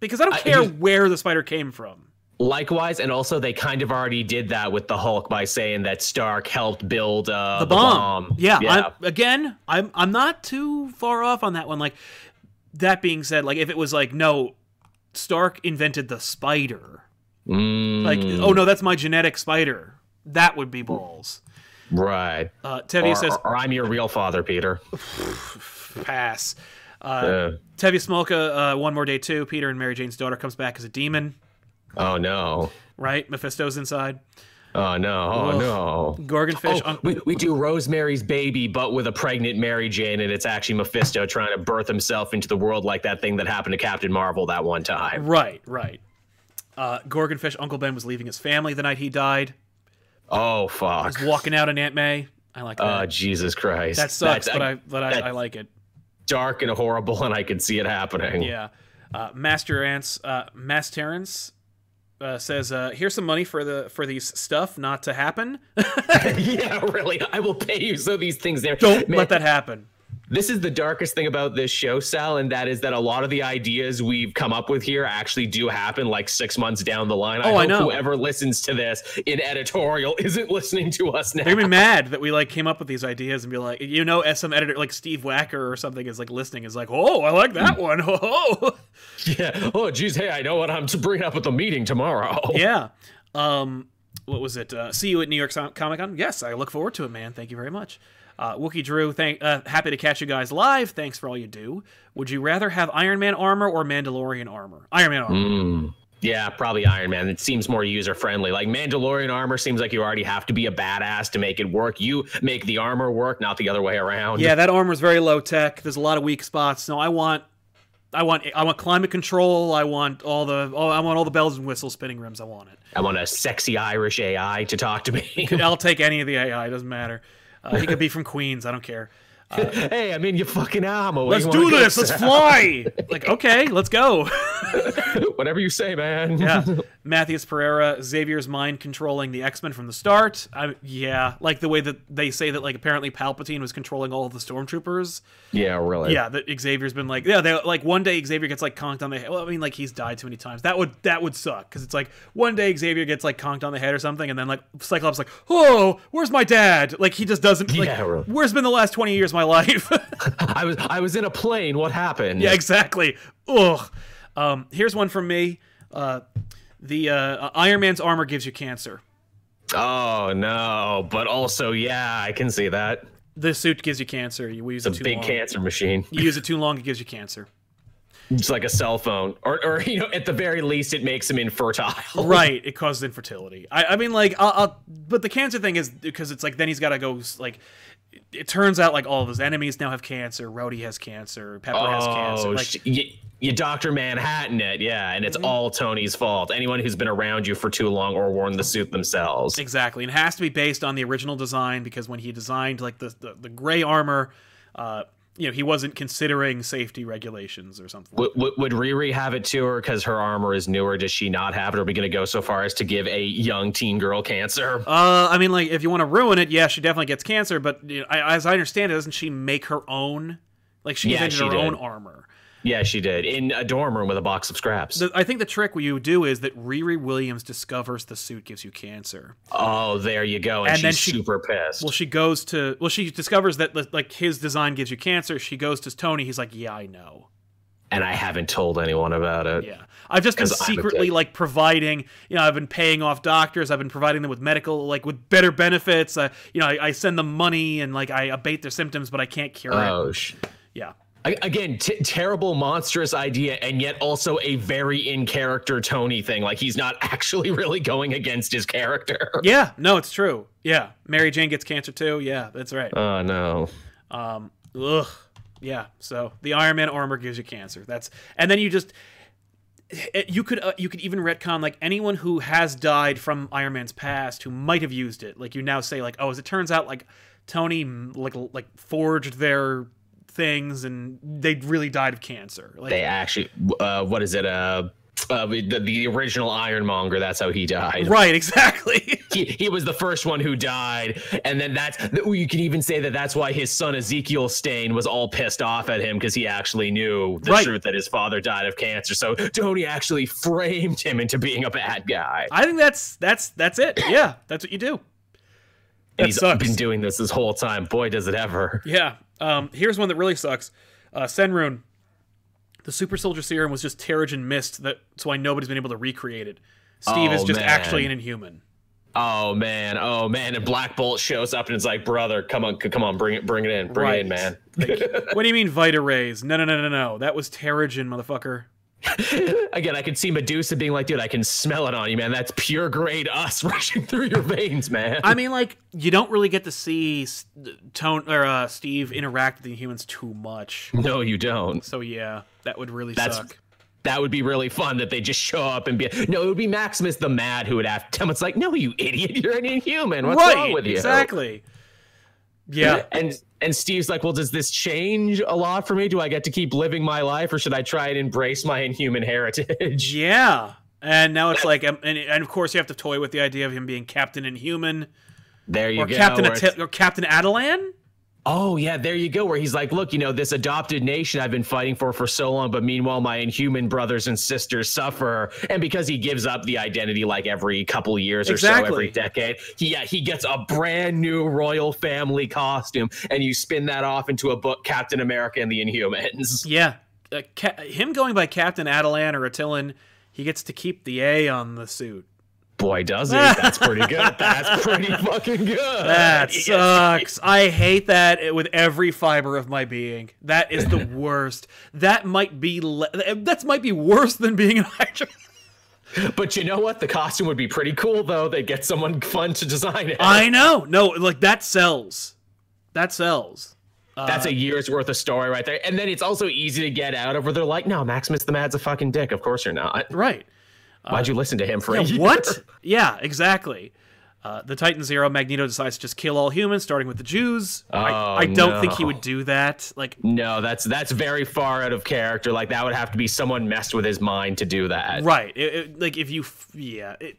because i don't I- care where the spider came from Likewise, and also they kind of already did that with the Hulk by saying that Stark helped build uh, the the, bomb, yeah, yeah. I'm, again i'm i'm not too far off on that one like that being said like if it was like no stark invented the spider Mm, like oh no that's my genetic spider that would be balls right. uh Tevye says or I'm your real father, Peter. pass. Uh, Uh, Tevye Smolka, uh, one more day too. Peter and Mary Jane's daughter comes back as a demon. Oh no. Right, Mephisto's inside. Oh no. Oh no. Gorgonfish. Oh, we, we do Rosemary's Baby, but with a pregnant Mary Jane, and it's actually Mephisto trying to birth himself into the world like that thing that happened to Captain Marvel that one time. right, right. Uh, Gorgonfish. Uncle Ben was leaving his family the night he died. Oh fuck. He's walking out in Aunt May. I like that. Oh Jesus Christ. that sucks, That's, but I but I, I like it. dark and horrible, and I can see it happening. Yeah. Uh, Master Ants. Uh, Mass Terrence. Uh, says, uh, "Here's some money for the for these stuff not to happen. yeah, really. I will pay you so these things there. Don't Man, let that happen." This is the darkest thing about this show, Sal, and that is that a lot of the ideas we've come up with here actually do happen like six months down the line. Oh, I hope know. whoever listens to this in editorial isn't listening to us now. They're gonna be mad that we like came up with these ideas and be like, you know, as some editor like Steve Wacker or something is like listening is like, oh, I like that one. Oh, Yeah. Oh, geez. Hey, I know what I'm to bring up at the meeting tomorrow. yeah. Um, what was it? Uh, see you at New York Comic Con. Yes, I look forward to it, man. Thank you very much. Uh, Wookie Drew, thank, uh, happy to catch you guys live. Thanks for all you do. Would you rather have Iron Man armor or Mandalorian armor? Iron Man armor. Mm. Yeah, probably Iron Man. It seems more user friendly. Like Mandalorian armor seems like you already have to be a badass to make it work. You make the armor work, not the other way around. Yeah, that armor is very low tech. There's a lot of weak spots. No, I want, I want, I want climate control. I want all the, oh, I want all the bells and whistles, spinning rims. I want it. I want a sexy Irish AI to talk to me. I'll take any of the AI. It doesn't matter. Uh, he could be from Queens. I don't care. hey, I'm in your fucking. Where Let's do this. Let's fly. Like, okay, let's go. Whatever you say, man. Yeah. Matthias Pereira, Xavier's mind controlling the X Men from the start. I, yeah, like the way that they say that, like apparently Palpatine was controlling all of the stormtroopers. yeah, really. Yeah, that Xavier's been like, yeah, they like one day Xavier gets like conked on the head. Well, I mean, like he's died too many times. That would that would suck because it's like one day Xavier gets like conked on the head or something, and then like Cyclops like, oh, where's my dad? Like he just doesn't. Like, Yeah, really. where's been the last twenty years of my life? I was I was in a plane. What happened? Yeah, exactly. Ugh. Um, here's one from me. Uh, The uh, Iron Man's armor gives you cancer. Oh no! But also, yeah, I can see that. The suit gives you cancer. You use It's it a too big long. cancer machine. You use it too long, it gives you cancer. It's like a cell phone, or, or you know, at the very least, it makes him infertile. right it causes infertility i, I mean like I'll, I'll but the cancer thing is because it's like then he's got to go like it, it turns out like all of his enemies now have cancer Rhodey has cancer pepper has cancer Oh, like you, you Dr. Manhattan it, yeah, and it's Mm-hmm. all Tony's fault. Anyone who's been around you for too long or worn the suit themselves. exactly and it has to be based on the original design because when he designed like the the, the gray armor uh you know he wasn't considering safety regulations or something Would, would, would Riri have it to her because her armor is newer? Does she not have it? Are we going to go so far as to give a young teen girl cancer? uh, I mean, like, if you want to ruin it, yeah, she definitely gets cancer. But you know, I, as I understand it, doesn't she make her own? Like, she Yeah, invented she her did. own armor. Yeah, she did in a dorm room with a box of scraps. The, I think the trick you do is that Riri Williams discovers the suit gives you cancer. oh, there you go. And, And she's then she- super pissed. Well, she goes to well, she discovers that like his design gives you cancer. She goes to Tony. He's like, yeah, I know. and I haven't told anyone about it. Yeah, I've just been secretly like providing. You know, I've been paying off doctors. I've been providing them with medical, like with better benefits. Uh, you know, I, I send them money and like I abate their symptoms, but I can't cure it. Oh, sh- Yeah. I- Again, t- terrible, monstrous idea, and yet also a very in character Tony thing. Like he's not actually really going against his character. Yeah, no, it's true. Yeah, Mary Jane gets cancer too. Yeah, that's right. Oh no. Um, ugh. Yeah. So the Iron Man armor gives you cancer. That's and then you just eh, you could uh, you could even retcon like anyone who has died from Iron Man's past who might have used it. Like you now say like oh as it turns out like Tony mm, like like forged their things and they really died of cancer. Like They actually, uh, what is it? Uh, uh, the, the original Ironmonger. That's how he died. right, exactly. He, he was the first one who died, and then that's you can even say that that's why his son Ezekiel Stane was all pissed off at him because he actually knew the Right. truth that his father died of cancer. So Tony actually framed him into being a bad guy, I think that's that's that's it. Yeah, that's what you do. and That he's sucks. been doing this this whole time. Boy, does it ever! Yeah. Um, here's one that really sucks. Uh, Senrune. The super soldier serum was just Terrigen mist. That's why nobody's been able to recreate it. Steve is Oh, just man. actually an inhuman. Oh man, oh man, and Black Bolt shows up and it's like, brother, come on, come on, bring it, bring it in, bring it in, man. what do you mean Vita Rays? No, no, no, no, no. That was Terrigen, motherfucker. Again, I could see Medusa being like, dude, I can smell it on you, man. That's pure grade us rushing through your veins, man. I mean, like you don't really get to see Tone or uh, Steve interact with the humans too much. no, you don't. So yeah, that would really That's- suck. That would be really fun that they just show up and be. No, it would be Maximus the Mad who would have to tell him. It's like, no, you idiot, you're an inhuman. What's right, wrong with you? exactly. Yeah. And and Steve's like, well, does this change a lot for me? Do I get to keep living my life, or should I try and embrace my inhuman heritage? Yeah. And now it's like, um, and, and of course you have to toy with the idea of him being Captain Inhuman There you or go. Captain it's- Ati- or Captain Atalan. Oh yeah, there you go. Where he's like, look, you know, this adopted nation I've been fighting for for so long, but meanwhile, my inhuman brothers and sisters suffer. And because he gives up the identity like every couple years or so, every decade, he yeah, he gets a brand new royal family costume, and you spin that off into a book, Captain America and the Inhumans. Yeah, uh, ca- him going by Captain Atalan or Attilan, he gets to keep the A on the suit. Boy, does he! That's pretty good. That's pretty fucking good. That sucks. I hate that with every fiber of my being. That is the worst. That might be le- that might be worse than being an Hydra. But you know what? The costume would be pretty cool, though. They get someone fun to design it. I know. No, like that sells. That sells. That's a uh, year's worth of story right there. And then it's also easy to get out of where they're like, no, Maximus the Mad's a fucking dick. Of course you're not. Right. Why'd you listen to him for a Yeah, what? Yeah, exactly. Uh, the Titan Zero, Magneto decides to just kill all humans, starting with the Jews. I, Oh, I don't think he would do that. Like, No, that's that's very far out of character. Like that would have to be someone messed with his mind to do that. right? It, it- like, if you, f- yeah, it,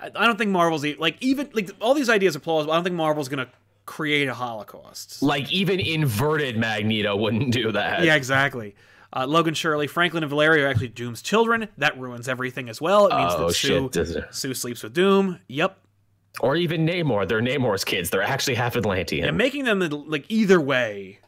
I I don't think Marvel's like even like all these ideas are plausible. I don't think Marvel's gonna create a Holocaust. Like even inverted Magneto wouldn't do that. Yeah, exactly. Uh, Logan Shirley, Franklin, and Valeria are actually Doom's children. That ruins everything as well. It means Oh, that Sue, shit, does it? Sue sleeps with Doom. Yep. Or even Namor. They're Namor's kids. They're actually half Atlantean. And making them like either way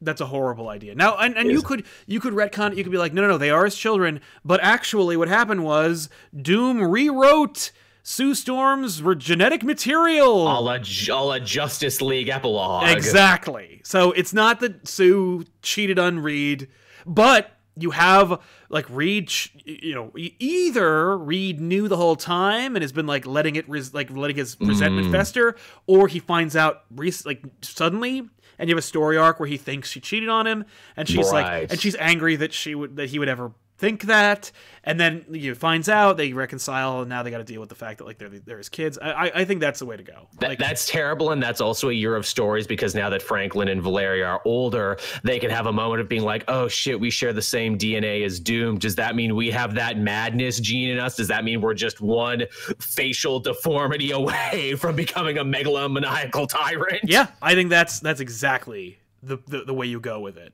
That's a horrible idea. Now, and, and you could you could retcon. You could be like, no, no, no, they are his children. But actually, what happened was Doom rewrote Sue Storm's genetic material. a la, a la Justice League epilogue. Exactly. So it's not that Sue cheated on Reed, but you have like Reed, you know, either Reed knew the whole time and has been like letting it, res- like letting his resentment mm. fester, or he finds out re- like suddenly. And you have a story arc where he thinks she cheated on him, and she's like, and she's angry that she would that he would ever think that, and then you finds out they reconcile, and now they got to deal with the fact that like they're they're his kids. I I, think that's the way to go. That, that's terrible, and that's also a year of stories because now that Franklin and Valeria are older, they can have a moment of being like, "Oh shit, we share the same DNA as Doom. Does that mean we have that madness gene in us? Does that mean we're just one facial deformity away from becoming a megalomaniacal tyrant?" Yeah, I think that's that's exactly the the, the way you go with it.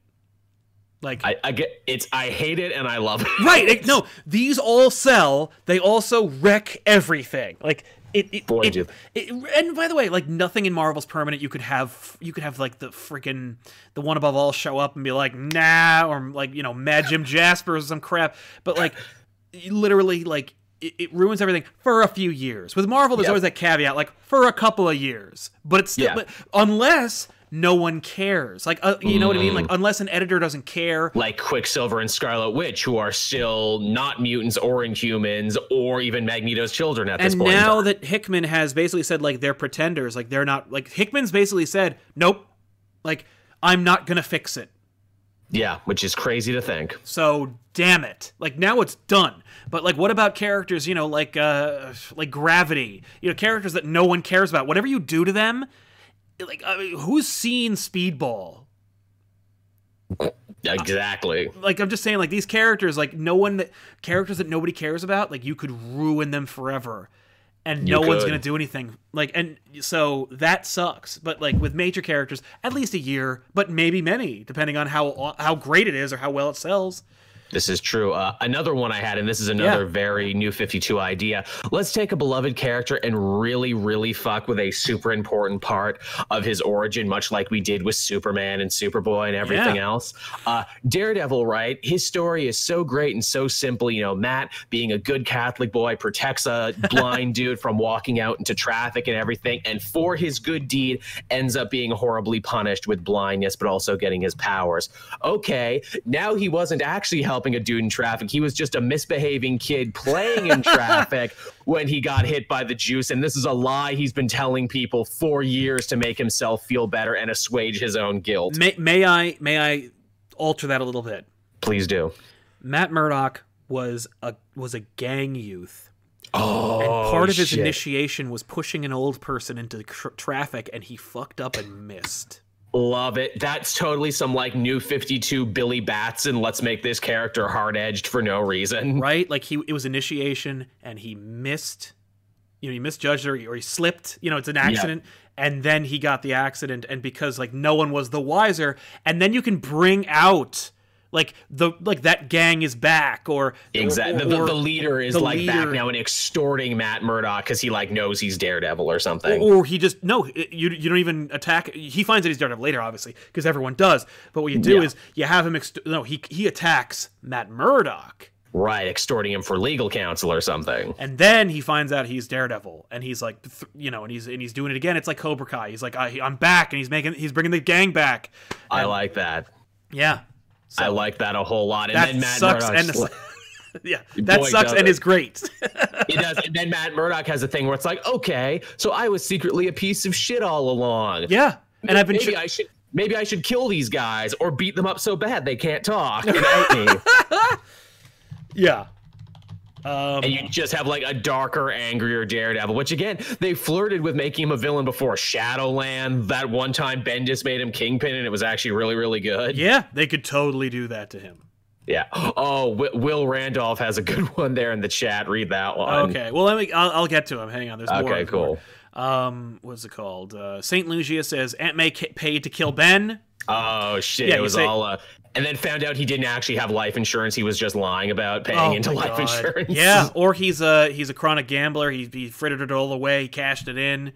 Like I, I get it's. I hate it and I love it. right, it- no, these all sell. They also wreck everything. Like it, it, Boy, it, do- it- and by the way, like nothing in Marvel's permanent. You could have you could have like the freaking the one above all show up and be like nah, or like you know Mad Jim Jasper or some crap. But like literally like. It, it ruins everything for a few years. With Marvel, there's Yep. always that caveat, like for a couple of years. But it's still, Yeah. but unless no one cares, like uh, you know what I mean, like Mm. unless an editor doesn't care, Like Quicksilver and Scarlet Witch, who are still not mutants or Inhumans or even Magneto's children at this point. in now that Hickman has basically said like they're pretenders, like they're not like Hickman's basically said, nope, like I'm not gonna fix it. yeah, which is crazy to think. So damn it, like now it's done. But like, what about characters? You know, like uh, like Gravity. You know, characters that no one cares about. Whatever you do to them, like I mean, who's seen Speedball? Exactly. like I'm just saying, like these characters, like no one, characters that nobody cares about, like you could ruin them forever, and You no one's gonna do anything. Like, and so that sucks. But like with major characters, at least a year, but maybe many, depending on how how great it is or how well it sells. This is true. Uh, another one I had, and this is another Yeah. very new 52 idea. Let's take a beloved character and really, really fuck with a super important part of his origin, much like we did with Superman and Superboy and everything Yeah. else. Uh, Daredevil, right? His story is so great and so simple. You know, Matt, being a good Catholic boy, protects a blind dude from walking out into traffic and everything. And for his good deed, ends up being horribly punished with blindness, but also getting his powers. Okay, now he wasn't actually helping a dude in traffic. He was just a misbehaving kid playing in traffic when he got hit by the juice. And this is a lie he's been telling people for years to make himself feel better and assuage his own guilt. May, may I may I alter that a little bit? Please do. Matt Murdock was a was a gang youth. Oh, And part of his shit. initiation was pushing an old person into tr- traffic, and he fucked up and missed. Love it. That's totally some like new 52 Billy Bats and Let's make this character hard edged for no reason. right? Like he it was initiation and he missed you know, he misjudged or he, or he slipped, you know, it's an accident and then he got the accident and because like no one was the wiser and then you can bring out like the like that gang is back or Exactly. or- The, the, the leader is the like back now and extorting Matt Murdock because he like knows he's Daredevil or something. or he just no you you don't even attack he finds that he's Daredevil later obviously because everyone does but what you do Yeah. is you have him ext- no he he attacks Matt Murdock right, extorting him for legal counsel or something. and then he finds out he's Daredevil, and he's like, th- you know, and he's and he's doing it again. It's like Cobra Kai. He's like, I, I'm back, and he's making, he's bringing the gang back. I like that. Yeah, I like that a whole lot. And that then Matt sucks, and yeah, that Boy, sucks and it. is great. it does. And then Matt Murdock has a thing where it's like, okay, so I was secretly a piece of shit all along. yeah, and I've been, maybe I should maybe I should kill these guys or beat them up so bad they can't talk yeah. Um, and you just have like a darker, angrier Daredevil, which again, they flirted with making him a villain before Shadowland. That one time Bendis made him Kingpin and it was actually really, really good. yeah, they could totally do that to him. Yeah. Oh, Wi- Will Randolph has a good one there in the chat. Read that one. Okay, well, let me. I'll, I'll get to him. Hang on. There's more. Okay, more. cool. Um, what's it called? Uh, Saint Lucia says Aunt May paid to kill Ben. Oh shit! Yeah, it was say- all. Uh, and then found out he didn't actually have life insurance. He was just lying about paying Oh into life God. insurance. Yeah, or he's a he's a chronic gambler. He he frittered it all away. He cashed it in.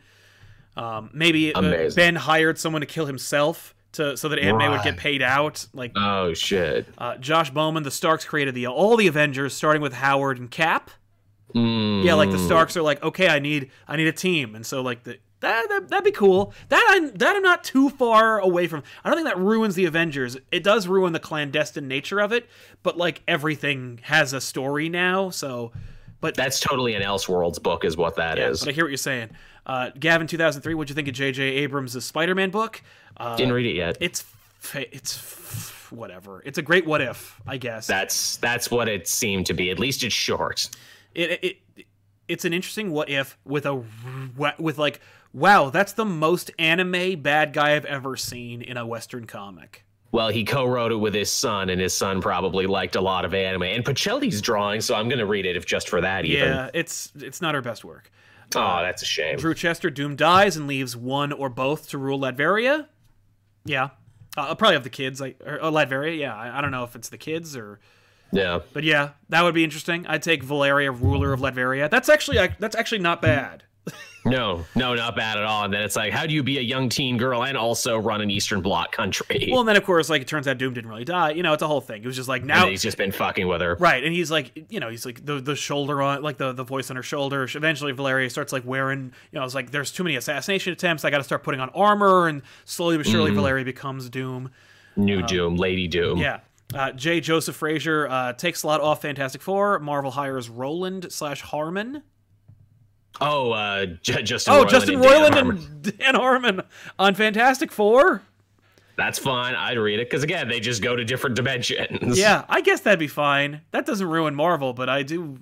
Um, maybe uh, Ben hired someone to kill himself to so that Aunt May would get paid out. Like Oh shit. uh, Josh Bowman, the Starks created the all the Avengers, starting with Howard and Cap. Mm. Yeah, like the Starks are like, okay, I need I need a team, and so like the that, that that'd be cool. That I that I'm not too far away from. I don't think that ruins the Avengers. It does ruin the clandestine nature of it, but like everything has a story now. So, but That's totally an Elseworlds book, is what that is. but I hear what you're saying. Uh, Gavin, 2003. What'd you think of J.J. Abrams' Spider-Man book? Uh, Didn't read it yet. it's it's whatever. It's a great what if, I guess. That's that's what it seemed to be. At least it's short. it, it, it it's an interesting what if with a with like wow that's the most anime bad guy i've ever seen in a western comic Well, he co-wrote it with his son, and his son probably liked a lot of anime and Pichelli's drawing. So I'm gonna read it if just for that. Even. yeah it's it's not her best work Oh, that's a shame. drew chester doom dies and leaves one or both to rule latveria yeah uh, I'll probably have the kids like or, or latveria yeah I, I don't know if it's the kids or Yeah. but yeah that would be interesting i'd take valeria ruler of latveria that's actually that's actually not bad No, no, not bad at all. And then it's like, how do you be a young teen girl and also run an Eastern Bloc country? well and then of course like it turns out doom didn't really die you know it's a whole thing it was just like now and he's just been fucking with her. Right, and he's like, you know, he's like the the shoulder on, like the the voice on her shoulder. Eventually, Valeria starts like wearing, you know, it's like there's too many assassination attempts. I got to start putting on armor, and slowly but surely, Valeria becomes Doom. New Doom, Lady Doom. Yeah. Uh, J. Joseph Frazier uh, takes lot off Fantastic Four. Marvel hires Roiland slash Harmon. Oh, uh, J- Justin. Oh, Roiland Justin and Dan Roiland Harmon. and Dan Harmon on Fantastic Four. That's fine. I'd read it because again, they just go to different dimensions. Yeah, I guess that'd be fine. That doesn't ruin Marvel, but I do.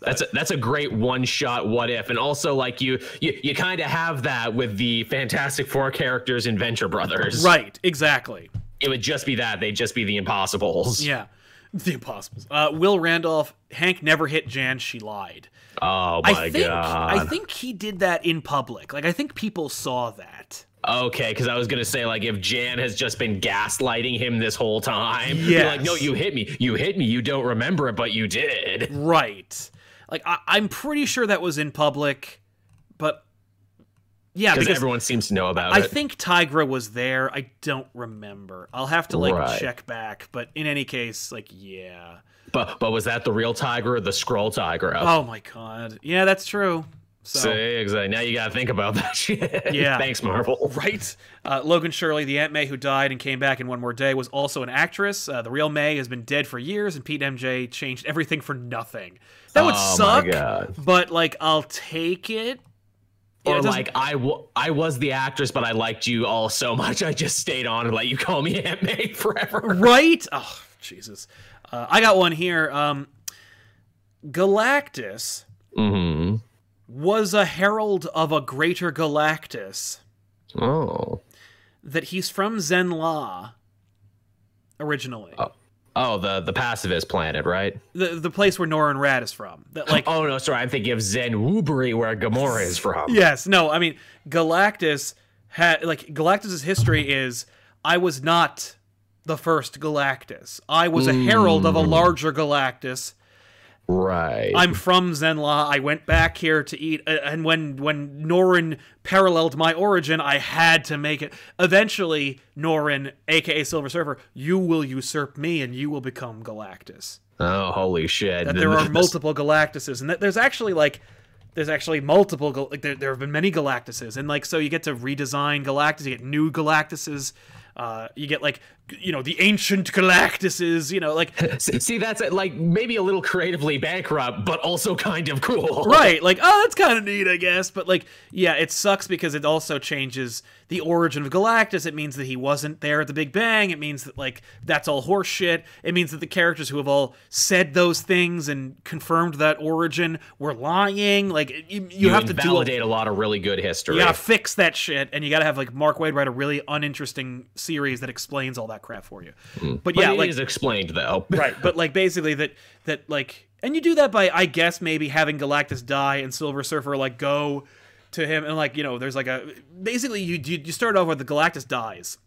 that's a, that's a great one shot. What if? And also, like you, you, you kind of have that with the Fantastic Four characters in Venture Brothers. Right, exactly. It would just be that. They'd just be the Impossibles. Yeah. The Impossibles. Uh, Will Randolph, Hank never hit Jan, she lied. Oh my I think god. I think he did that in public. Like I think people saw that. Okay, because I was gonna say like if Jan has just been gaslighting him this whole time, Yes. like, no, you hit me, you hit me, you don't remember it, but you did. Right. Like I, I'm pretty sure that was in public, but yeah, Because because everyone seems to know about I it. I think Tigra was there. I don't remember. I'll have to like Right. check back. But in any case, like yeah. But but was that the real Tigra or the Skrull Tigra? Oh my god. Yeah, that's true. So See, exactly. Now you gotta think about that shit. Yeah. Thanks, Marvel. Right. Uh, Logan Shirley, the Aunt May who died and came back in one more day, was also an actress. Uh, the real May has been dead for years, and Pete MJ changed everything for nothing. That would Oh, my suck. God. But like, I'll take it. Yeah, Or like I, w- I was the actress, but I liked you all so much, I just stayed on and let you call me Aunt May forever. right? Oh, Jesus. Uh, I got one here. Um, Galactus Mm-hmm. was a herald of a greater Galactus. Oh. That he's from Zenn-La originally. Oh, the the pacifist planet, right? The the place where Norrin Radd is from. That like Oh no, sorry, I'm thinking of Zen-Whoberi, where Gamora is from. Yes, no, I mean Galactus had like Galactus's history is I was not the first Galactus. I was a herald of a larger Galactus. Right. I'm from Zenn-La. I went back here to eat, uh, and when when Norrin paralleled my origin, I had to make it. Eventually, Norrin, aka Silver Surfer, you will usurp me, and you will become Galactus. oh, holy shit. That there are multiple Galactuses, and that there's actually like there's actually multiple like there, there have been many Galactuses, and like so you get to redesign Galactus, you get new Galactuses, uh, you get like you know the ancient Galactuses, you know like See, that's uh, like maybe a little creatively bankrupt, but also kind of cool. right like oh that's kind of neat I guess, but like yeah it sucks because it also changes the origin of Galactus. It means that he wasn't there at the Big Bang. It means that like that's all horseshit. It means that the characters who have all said those things and confirmed that origin were lying. Like you, you, You, have to do a- validate a lot of really good history. You gotta fix that shit, and you gotta have like Mark Waid write a really uninteresting series that explains all that crap for you. Hmm. But But yeah, it like is explained though. right, but like basically that that like, and you do that by I guess maybe having Galactus die and Silver Surfer like go to him and like you know there's like a basically you you, you start off with the Galactus dies,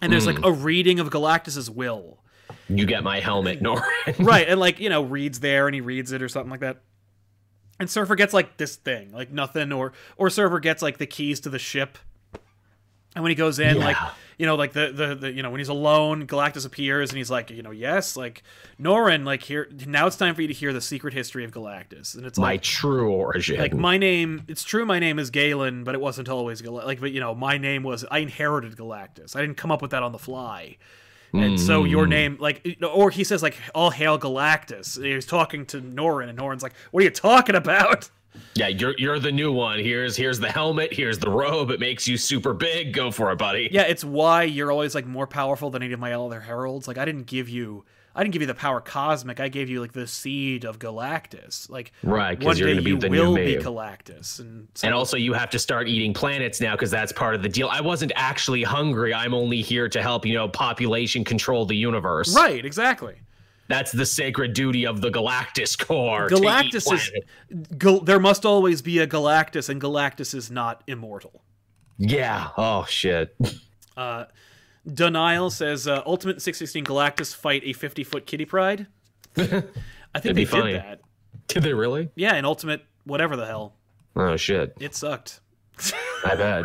and there's like hmm. a reading of Galactus's will. You get my helmet, Norrin. right and like you know reads there and he reads it or something like that and surfer gets like this thing like nothing or or surfer gets like the keys to the ship And when he goes in, like you know, like the, the the you know when he's alone, Galactus appears and he's like, you know, yes, like Norrin, like here now it's time for you to hear the secret history of Galactus, and it's My like true origin. like my name. It's true, my name is Galen, but it wasn't always Gal- like. But you know, my name was I inherited Galactus. I didn't come up with that on the fly. And so hmm. your name, like, or he says like, "All hail Galactus." And He's talking to Norrin, and Norrin's like, "What are you talking about?" yeah, you're you're the new one. Here's here's the helmet. Here's the robe. It makes you super big. Go for it, buddy. Yeah, it's why you're always like more powerful than any of my other heralds. Like I didn't give you I didn't give you the power cosmic. I gave you like the seed of Galactus. Like Right, one you're day be you the new will be Galactus. And, so, And also, you have to start eating planets now because that's part of the deal. I wasn't actually hungry. I'm only here to help, you know, population control the universe. right, exactly. That's the sacred duty of the Galactus Corps. Galactus is. Gal- there must always be a Galactus, and Galactus is not immortal. Yeah. Oh shit. Uh, Denial says uh, Ultimate 616 Galactus fight a 50 foot Kitty Pryde. I think they funny. did that. Did they really? Yeah, in Ultimate whatever the hell. Oh shit. It sucked. I bet.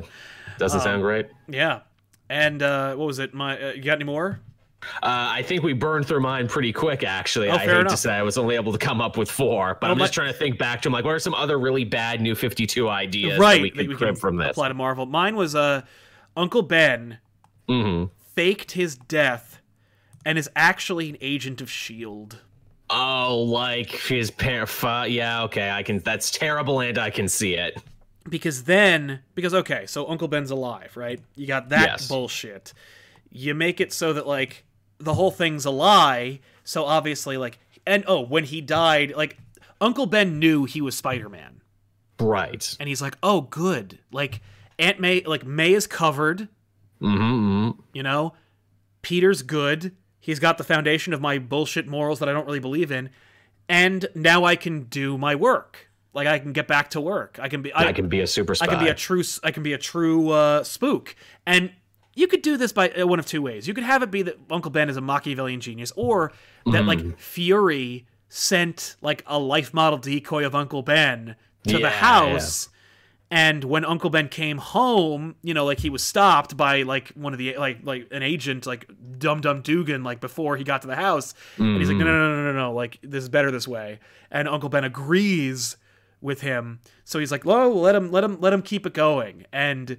Doesn't Um, sound great. Yeah. And uh, what was it? My uh, you got any more? Uh, I think we burned through mine pretty quick, actually. Oh, I hate enough. to say I was only able to come up with four, but Well, I'm just my- trying to think back to them. Like, what are some other really bad new 52 ideas right. that we could crib from this? apply to Marvel. Mine was uh, Uncle Ben hmm faked his death and is actually an agent of Shield. Oh, like his parent. Yeah, okay. I can. That's terrible, and I can see it. because then because okay so uncle ben's alive right you got that Yes. bullshit you make it so that like the whole thing's a lie. So obviously like and oh when he died like uncle ben knew he was spider-man. Right. and he's like oh good. Like aunt may like may is covered. Mm-hmm. you know peter's good. He's got the foundation of my bullshit morals that i don't really believe in. And now i can do my work. Like i can get back to work. I can be I, can be a super spy. I can be a true I can be a true uh, spook, and you could do this by uh, one of two ways. You could have it be that Uncle Ben is a Machiavellian genius, or that Mm. like Fury sent like a life model decoy of Uncle Ben to Yeah, the house. And when Uncle Ben came home, you know, like he was stopped by like one of the like like an agent, like Dum Dum Dugan, like before he got to the house, and he's like, no, no, no, no, no, no, like this is better this way. And Uncle Ben agrees with him, so he's like, "Well, let him, let him, let him keep it going." And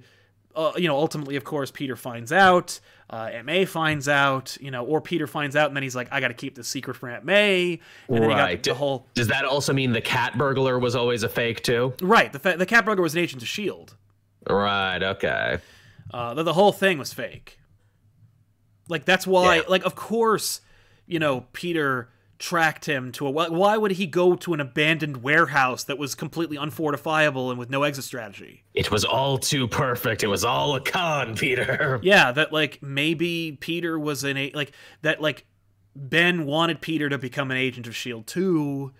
uh, you know, ultimately, of course, Peter finds out. Uh, Aunt May finds out, you know, or Peter finds out, and then he's like, "I got to keep this secret from Aunt May." And then you got Right. the whole Does that also mean the cat burglar was always a fake too? right. The fa- the cat burglar was an agent of Shield. Right. Okay. Uh, the, the whole thing was fake. Like that's why, Yeah. like of course, you know, Peter tracked him to a. why- would he go to an abandoned warehouse that was completely unfortifiable and with no exit strategy? It was all too perfect. It was all a con, Peter. Yeah, that like maybe Peter was an a like that like Ben wanted Peter to become an agent of Shield too,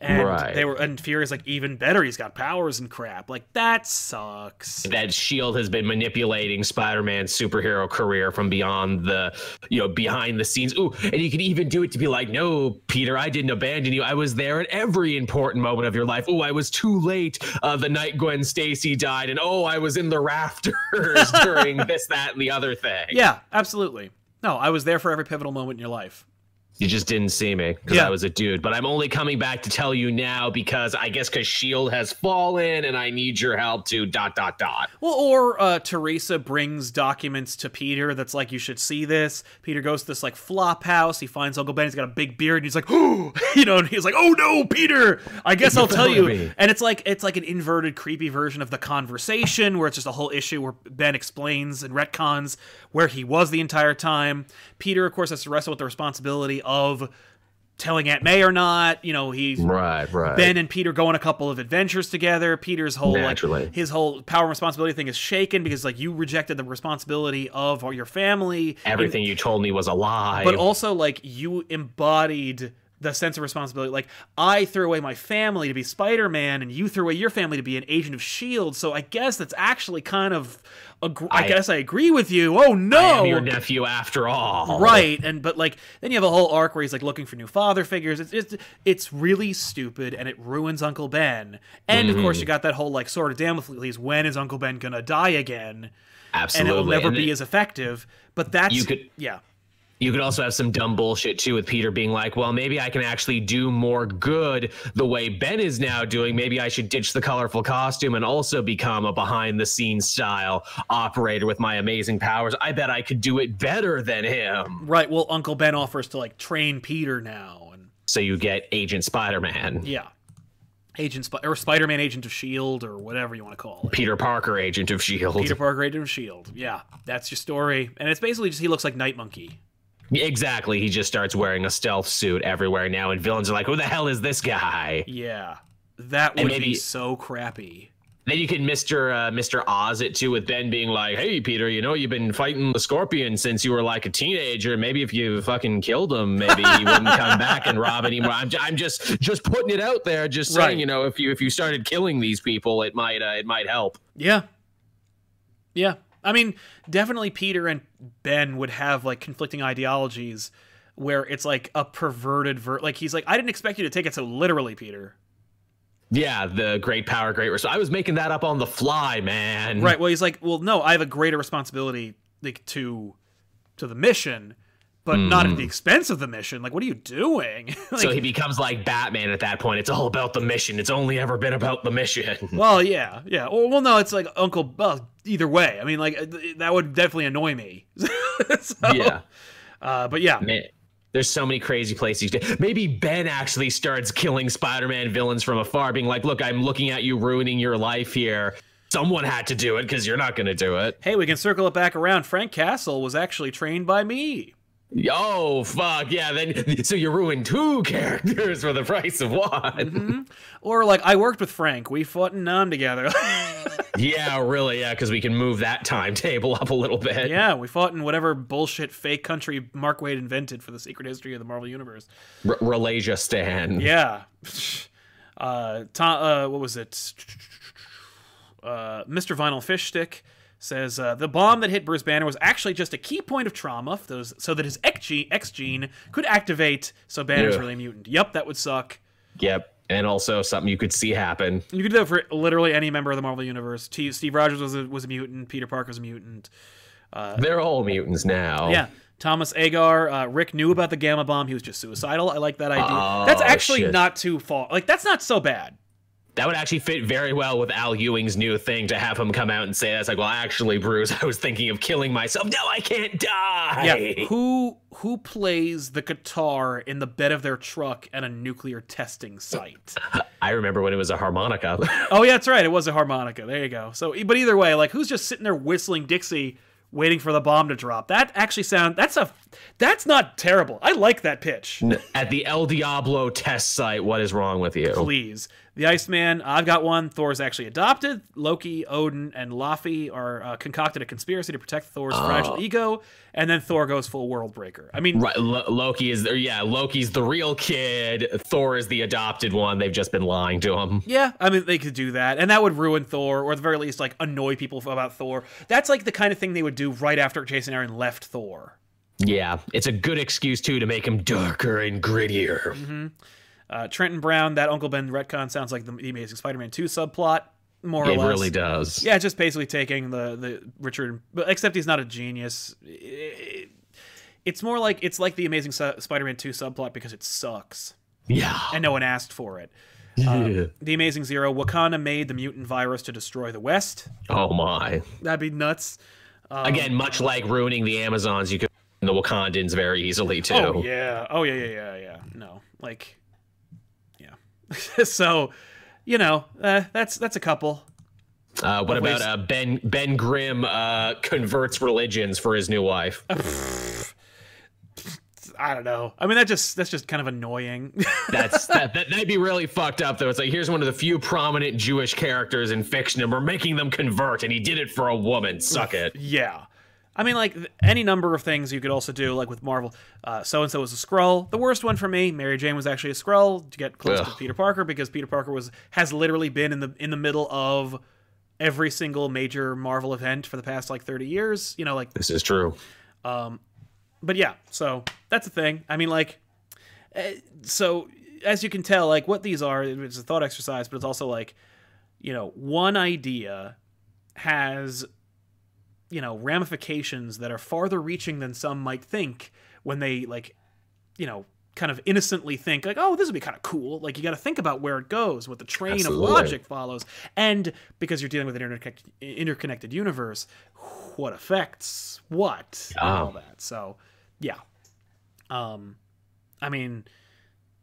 and Right. they were and Fury's like even better. He's got powers and crap. Like that sucks. That Shield has been manipulating Spider-Man's superhero career from beyond the, you know, behind the scenes. Ooh, and you could even do it to be like, no, Peter, I didn't abandon you. I was there at every important moment of your life. Oh, I was too late uh, the night Gwen Stacy died, and oh, I was in the rafters during this, that, and the other thing. Yeah, absolutely. No, I was there for every pivotal moment in your life. You just didn't see me because Yeah. I was a dude. But I'm only coming back to tell you now because I guess because Shield has fallen and I need your help to dot dot dot. Well, or uh, Teresa brings documents to Peter that's like, you should see this. Peter goes to this like flop house. He finds Uncle Ben. He's got a big beard. And he's like, oh, you know, and he's like, oh no, Peter. I guess I'll tell you. me. And it's like it's like an inverted, creepy version of the conversation where it's just a whole issue where Ben explains and retcons where he was the entire time. Peter, of course, has to wrestle with the responsibility of telling Aunt May or not. You know, he's Right, right. Ben and Peter go on a couple of adventures together. Peter's whole Naturally. like his whole power and responsibility thing is shaken because like you rejected the responsibility of your family. Everything you told me was a lie. but also like you embodied the sense of responsibility. Like I threw away my family to be Spider-Man, and you threw away your family to be an agent of Shield. So I guess that's actually kind of. Ag- I, I- guess I agree with you. Oh no! Your nephew after all. Right, and but like then you have a whole arc where he's like looking for new father figures. It's it's, it's really stupid, and it ruins Uncle Ben. And of Mm-hmm. course, you got that whole like sort of Damocles. When is Uncle Ben gonna die again? Absolutely. and it will never And be it- as effective. But that's You could- yeah. You could also have some dumb bullshit too with Peter being like, well, maybe I can actually do more good the way Ben is now doing. Maybe I should ditch the colorful costume and also become a behind the scenes style operator with my amazing powers. I bet I could do it better than him. Right. Well, Uncle Ben offers to like train Peter now, and So you get Agent Spider Man, yeah, Agent Sp- or Spider-Man, Agent of Shield, or whatever you want to call it. Peter Parker, Agent of S.H.I.E.L.D. Peter Parker, Agent of Shield. Yeah, that's your story, and it's basically just he looks like Night Monkey. Exactly. He just starts wearing a stealth suit everywhere now, and villains are like, who the hell is this guy? Yeah, that would be so crappy. Then you can Mr. Uh, Mr. Oz it too with Ben being like, "Hey Peter, you know you've been fighting the Scorpion since you were like a teenager. Maybe if you fucking killed him, maybe he wouldn't come back and rob anymore." I'm, j- I'm just just putting it out there, just saying, Right. you know, if you if you started killing these people, it might uh, it might help. Yeah. Yeah. I mean, definitely Peter and Ben would have like conflicting ideologies where it's like a perverted ver like he's like I didn't expect you to take it so literally, Peter. Yeah, the great power, great response. I was making that up on the fly, man. Right. Well, he's like, "Well, no, I have a greater responsibility like to to the mission, but not at the expense of the mission. Like, what are you doing?" like, So he becomes like Batman at that point. It's all about the mission. It's only ever been about the mission. well, yeah, yeah. Well, well, no, it's like Uncle. Well, either way, I mean, like uh, th- that would definitely annoy me. So, yeah. Uh, but yeah, Man, there's so many crazy places. Maybe Ben actually starts killing Spider-Man villains from afar, being like, "Look, I'm looking at you ruining your life here. Someone had to do it because you're not going to do it." hey, we can circle it back around. Frank Castle was actually trained by me. Oh fuck yeah! Then so you ruined two characters for the price of one. Or like I worked with Frank. We fought in Nam together. yeah, really, yeah, because we can move that timetable up a little bit. yeah, we fought in whatever bullshit fake country Mark Waid invented for the secret history of the Marvel universe. R- Relasia Stan. Yeah. Uh, Tom, uh, what was it? Uh, Mr. Vinyl Fish Stick says uh, the bomb that hit Bruce Banner was actually just a key point of trauma, those, so that his X gene, X gene could activate. So Banner's Yeah. really a mutant. Yep, that would suck. Yep. And also something you could see happen. You could do that for literally any member of the Marvel universe. T- Steve Rogers was a, was a mutant. Peter Parker's a mutant. They're all mutants now. Yeah. Thomas Agar, uh, Rick knew about the gamma bomb. He was just suicidal. I like that idea. Oh, that's actually shit. not too far. Like that's not so bad. That would actually fit very well with Al Ewing's new thing to have him come out and say that's like, well, actually, Bruce, I was thinking of killing myself. No, I can't die. Yeah. Who who plays the guitar in the bed of their truck at a nuclear testing site? I remember when it was a harmonica. oh yeah, that's right. It was a harmonica. There you go. So, but either way, like who's just sitting there whistling Dixie, waiting for the bomb to drop? That actually sound. That's a. That's not terrible. I like that pitch. At the El Diablo test site, what is wrong with you? Please. The Iceman, I've got one. Thor's actually adopted. Loki, Odin, and Laufey are uh, concocted a conspiracy to protect Thor's fragile ego, and then Thor goes full world breaker. I mean, Right, Lo- Loki is or yeah, Loki's the real kid. Thor is the adopted one. They've just been lying to him. Yeah, I mean they could do that, and that would ruin Thor, or at the very least, like annoy people about Thor. That's like the kind of thing they would do right after Jason Aaron left Thor. Yeah, it's a good excuse too to make him darker and grittier. Mm-hmm. Uh, Trenton Brown, that Uncle Ben retcon sounds like the, the Amazing Spider-Man two subplot, more or It less. really does. Yeah, just basically taking the the Richard, but except he's not a genius. It- it's more like it's like the Amazing Su- Spider-Man two subplot because it sucks Yeah. and no one asked for it. Yeah. Um, the Amazing Zero, Wakanda made the mutant virus to destroy the West. oh my. That'd be nuts. Um, Again, much like ruining the Amazons, you could the Wakandans very easily too. Oh yeah. Oh yeah. Yeah. Yeah. Yeah. No. Like. Yeah. so, you know, uh, that's that's a couple. Uh, what about uh, Ben Ben Grimm uh, converts religions for his new wife? I don't know. I mean, that just that's just kind of annoying. That's that, that that'd be really fucked up though. It's like here's one of the few prominent Jewish characters in fiction, and we're making them convert, and he did it for a woman. Suck it. yeah. I mean, like any number of things you could also do, like with Marvel. So and so was a Skrull. The worst one for me, Mary Jane was actually a Skrull to get close to Peter Parker because Peter Parker was has literally been in the in the middle of every single major Marvel event for the past like thirty years. You know, like This is true. but yeah, so that's the thing. I mean, like, eh, so as you can tell, like what these are, it's a thought exercise, but it's also like, you know, one idea has, you know ramifications that are farther reaching than some might think when they like you know kind of innocently think like oh this would be kind of cool. Like you got to think about where it goes what the train Absolutely. of logic follows. And because you're dealing with an interconnected, interconnected universe what affects what Yeah. all that. So yeah. Um i mean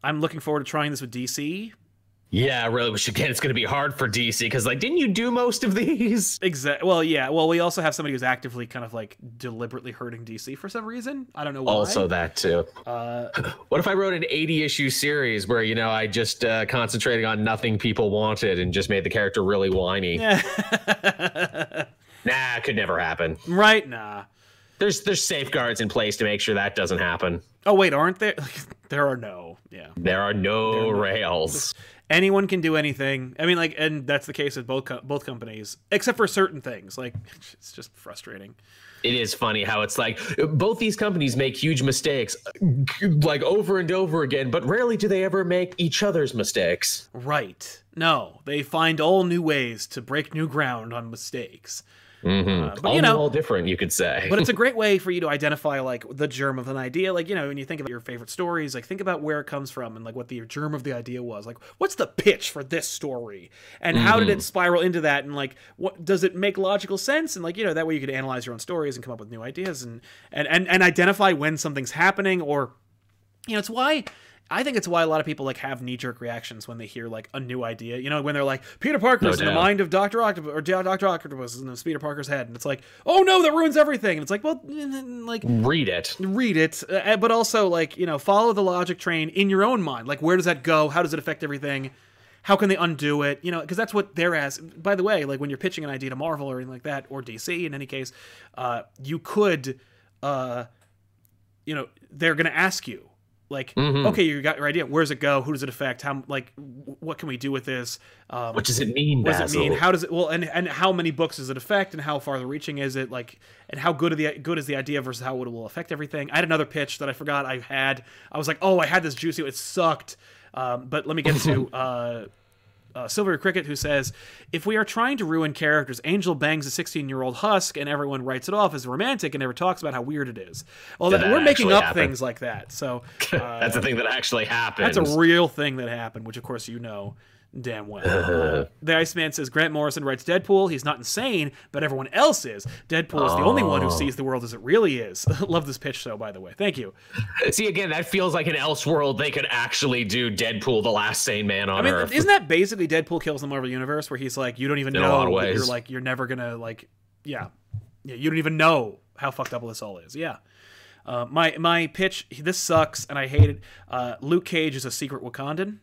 i'm looking forward to trying this with dc Yeah, really. Which again, it's going to be hard for DC because, like, didn't you do most of these? Exactly. Well, yeah. Well, we also have somebody who's actively kind of like deliberately hurting DC for some reason. I don't know why. Also, that too. uh, What if I wrote an 80 issue series where, you know, I just uh, concentrated on nothing people wanted and just made the character really whiny? Nah, it could never happen. right? Nah. There's there's safeguards in place to make sure that doesn't happen. Oh wait, aren't there? there are no. Yeah. There are no rails. Anyone can do anything. I mean, like, and that's the case with both co- both companies, except for certain things. Like, it's just frustrating. It is funny how it's like both these companies make huge mistakes like over and over again, but rarely do they ever make each other's mistakes. Right. No, they find all new ways to break new ground on mistakes. Uh, but all you know, all different, you could say. but it's a great way for you to identify like the germ of an idea. Like you know when you think about your favorite stories like think about where it comes from and like what the germ of the idea was. Like what's the pitch for this story? And how did it spiral into that? And like what does it make logical sense? And like you know that way you could analyze your own stories and come up with new ideas and and and, and identify when something's happening or you know it's why I think it's why a lot of people like have knee jerk reactions when they hear like a new idea. You know, when they're like Peter Parker's in the mind of Doctor Octopus or Doctor Octopus is in Peter Parker's head, and it's like, oh no, that ruins everything. And it's like, well, like Read it. read it, uh, but also like you know follow the logic train in your own mind. Like where does that go? How does it affect everything? How can they undo it? You know, because that's what they're as. By the way, like when you're pitching an idea to Marvel or anything like that, or DC in any case, uh, you could, uh, you know, they're going to ask you. Like, okay, you got your idea. Where does it go? Who does it affect? How like, what can we do with this? Um, What does it mean, what does it mean? How does it well and and how many books does it affect and how farther reaching is it like and how good the good is the idea versus how it will affect everything? I had another pitch that I forgot I had. I was like, oh, I had this juicy. It sucked. Um, but let me get to uh, uh, Silver Cricket, who says, if we are trying to ruin characters, Angel bangs a 16 year old husk and everyone writes it off as romantic and never talks about how weird it is. Well, that, that we're making up happen? things like that. So uh, That's the thing that actually happened. that's a real thing that happened, which of course you know damn well. Uh, the Iceman says Grant Morrison writes Deadpool. He's not insane, but everyone else is. Deadpool is the only one who Oh. sees the world as it really is. Love this pitch, though. By the way, thank you. See, again, that feels like an Elseworld. They could actually do Deadpool, the last sane man on I mean, Earth. isn't that basically Deadpool kills the Marvel universe, where he's like, you don't even In a know. lot of that You're like, you're never gonna like, yeah, yeah, you don't even know how fucked up this all is. Yeah. Uh, my my pitch. This sucks, and I hate it. Uh, Luke Cage is a secret Wakandan.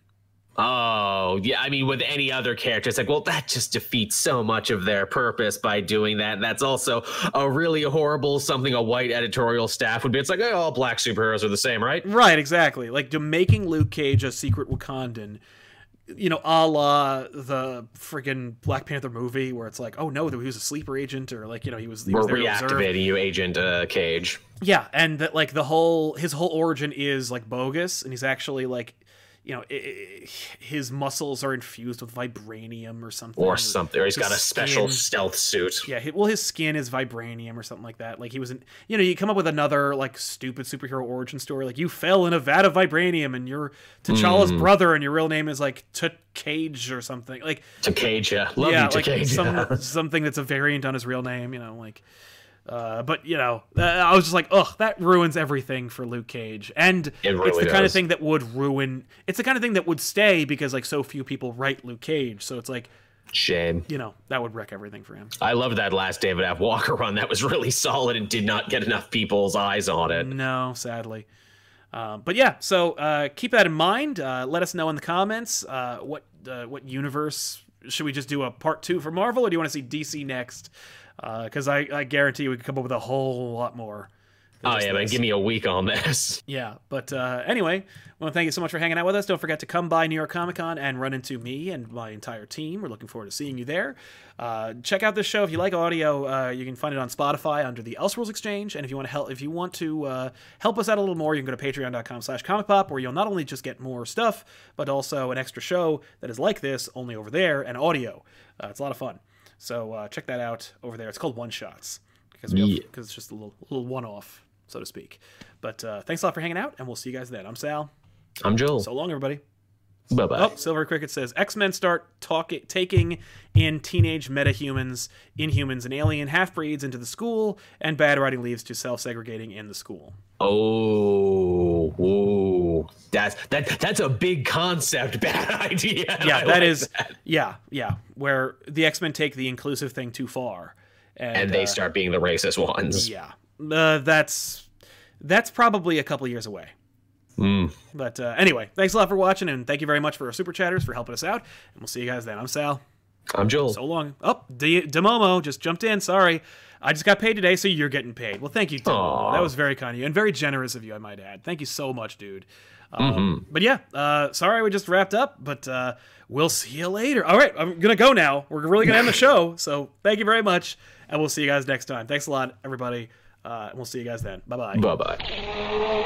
Oh, yeah. I mean, with any other character, it's like, well, that just defeats so much of their purpose by doing that. That's also a really horrible something a white editorial staff would be. It's like, oh, all black superheroes are the same, right? Right, exactly. Like to making Luke Cage a secret Wakandan, you know, a la the friggin' Black Panther movie, where it's like, oh no, he was a sleeper agent, or like you know, he was, he We're was reactivating you, Agent uh, Cage. Yeah, and that like the whole his whole origin is like bogus, and he's actually like, you know, i i his muscles are infused with vibranium or something, Or something. Or he's his got a special skin- stealth suit. Yeah, well, his skin is vibranium or something like that. Like he was, in, you know, you come up with another like stupid superhero origin story, like you fell in a vat of vibranium and you're T'Challa's Hmm. brother, and your real name is like T Cage or something. Like To Cage ya. Love yeah, you, to like some something that's a variant on his real name. You know, like. Uh, but you know, uh, I was just like, ugh, that ruins everything for Luke Cage, and It it's really the kind of thing that would ruin. It's the kind of thing that would stay because like so few people write Luke Cage, so it's like Shame. you know that would wreck everything for him. I loved that last David F. Walker run. That was really solid and did not get enough people's eyes on it. No, sadly. Um, but yeah, so uh, keep that in mind. Uh, let us know in the comments uh, what uh, what universe should we just do a part two for Marvel, or do you want to see DC next? Because I, I guarantee we could come up with a whole lot more. Oh, yeah, man. Give me a week on this. Yeah, but uh, anyway, I want to thank you so much for hanging out with us. Don't forget to come by New York Comic Con and run into me and my entire team. We're looking forward to seeing you there. Uh, check out this show if you like audio. Uh, you can find it on Spotify under the Elseworlds Exchange. And if you want to help, if you want to uh, help us out a little more, you can go to Patreon.com/slash Comic Pop, where you'll not only just get more stuff, but also an extra show that is like this, only over there, and audio. Uh, it's a lot of fun. So uh, check that out over there. It's called One Shots because we Yeah. because it's just a little little one off, so to speak. But uh, thanks a lot for hanging out, and we'll see you guys then. I'm Sal. I'm Joel. So long, everybody. bye bye. Oh, Silver Cricket says X Men start talking, taking in teenage metahumans, inhumans, and alien half breeds into the school, and bad writing leads to self segregating in the school. Oh, whoa. That's that. That's a big concept. Bad idea. Yeah, I that like is. that. Yeah, yeah. Where the X Men take the inclusive thing too far, and, And they uh, start being the racist ones. Yeah, uh, that's that's probably a couple years away. Mm. But uh, anyway, thanks a lot for watching, and thank you very much for our super chatters for helping us out. And we'll see you guys then. I'm Sal. I'm Joel. So long. Oh, D- Demomo just jumped in. Sorry. I just got paid today, so you're getting paid. Well, thank you, Demomo. Aw. That was very kind of you and very generous of you, I might add. Thank you so much, dude. Um, Mm-hmm. But yeah, uh, sorry we just wrapped up, but uh, we'll see you later. All right, I'm going to go now. We're really going to end the show. So thank you very much, and we'll see you guys next time. Thanks a lot, everybody. Uh, and we'll see you guys then. Bye bye. bye bye.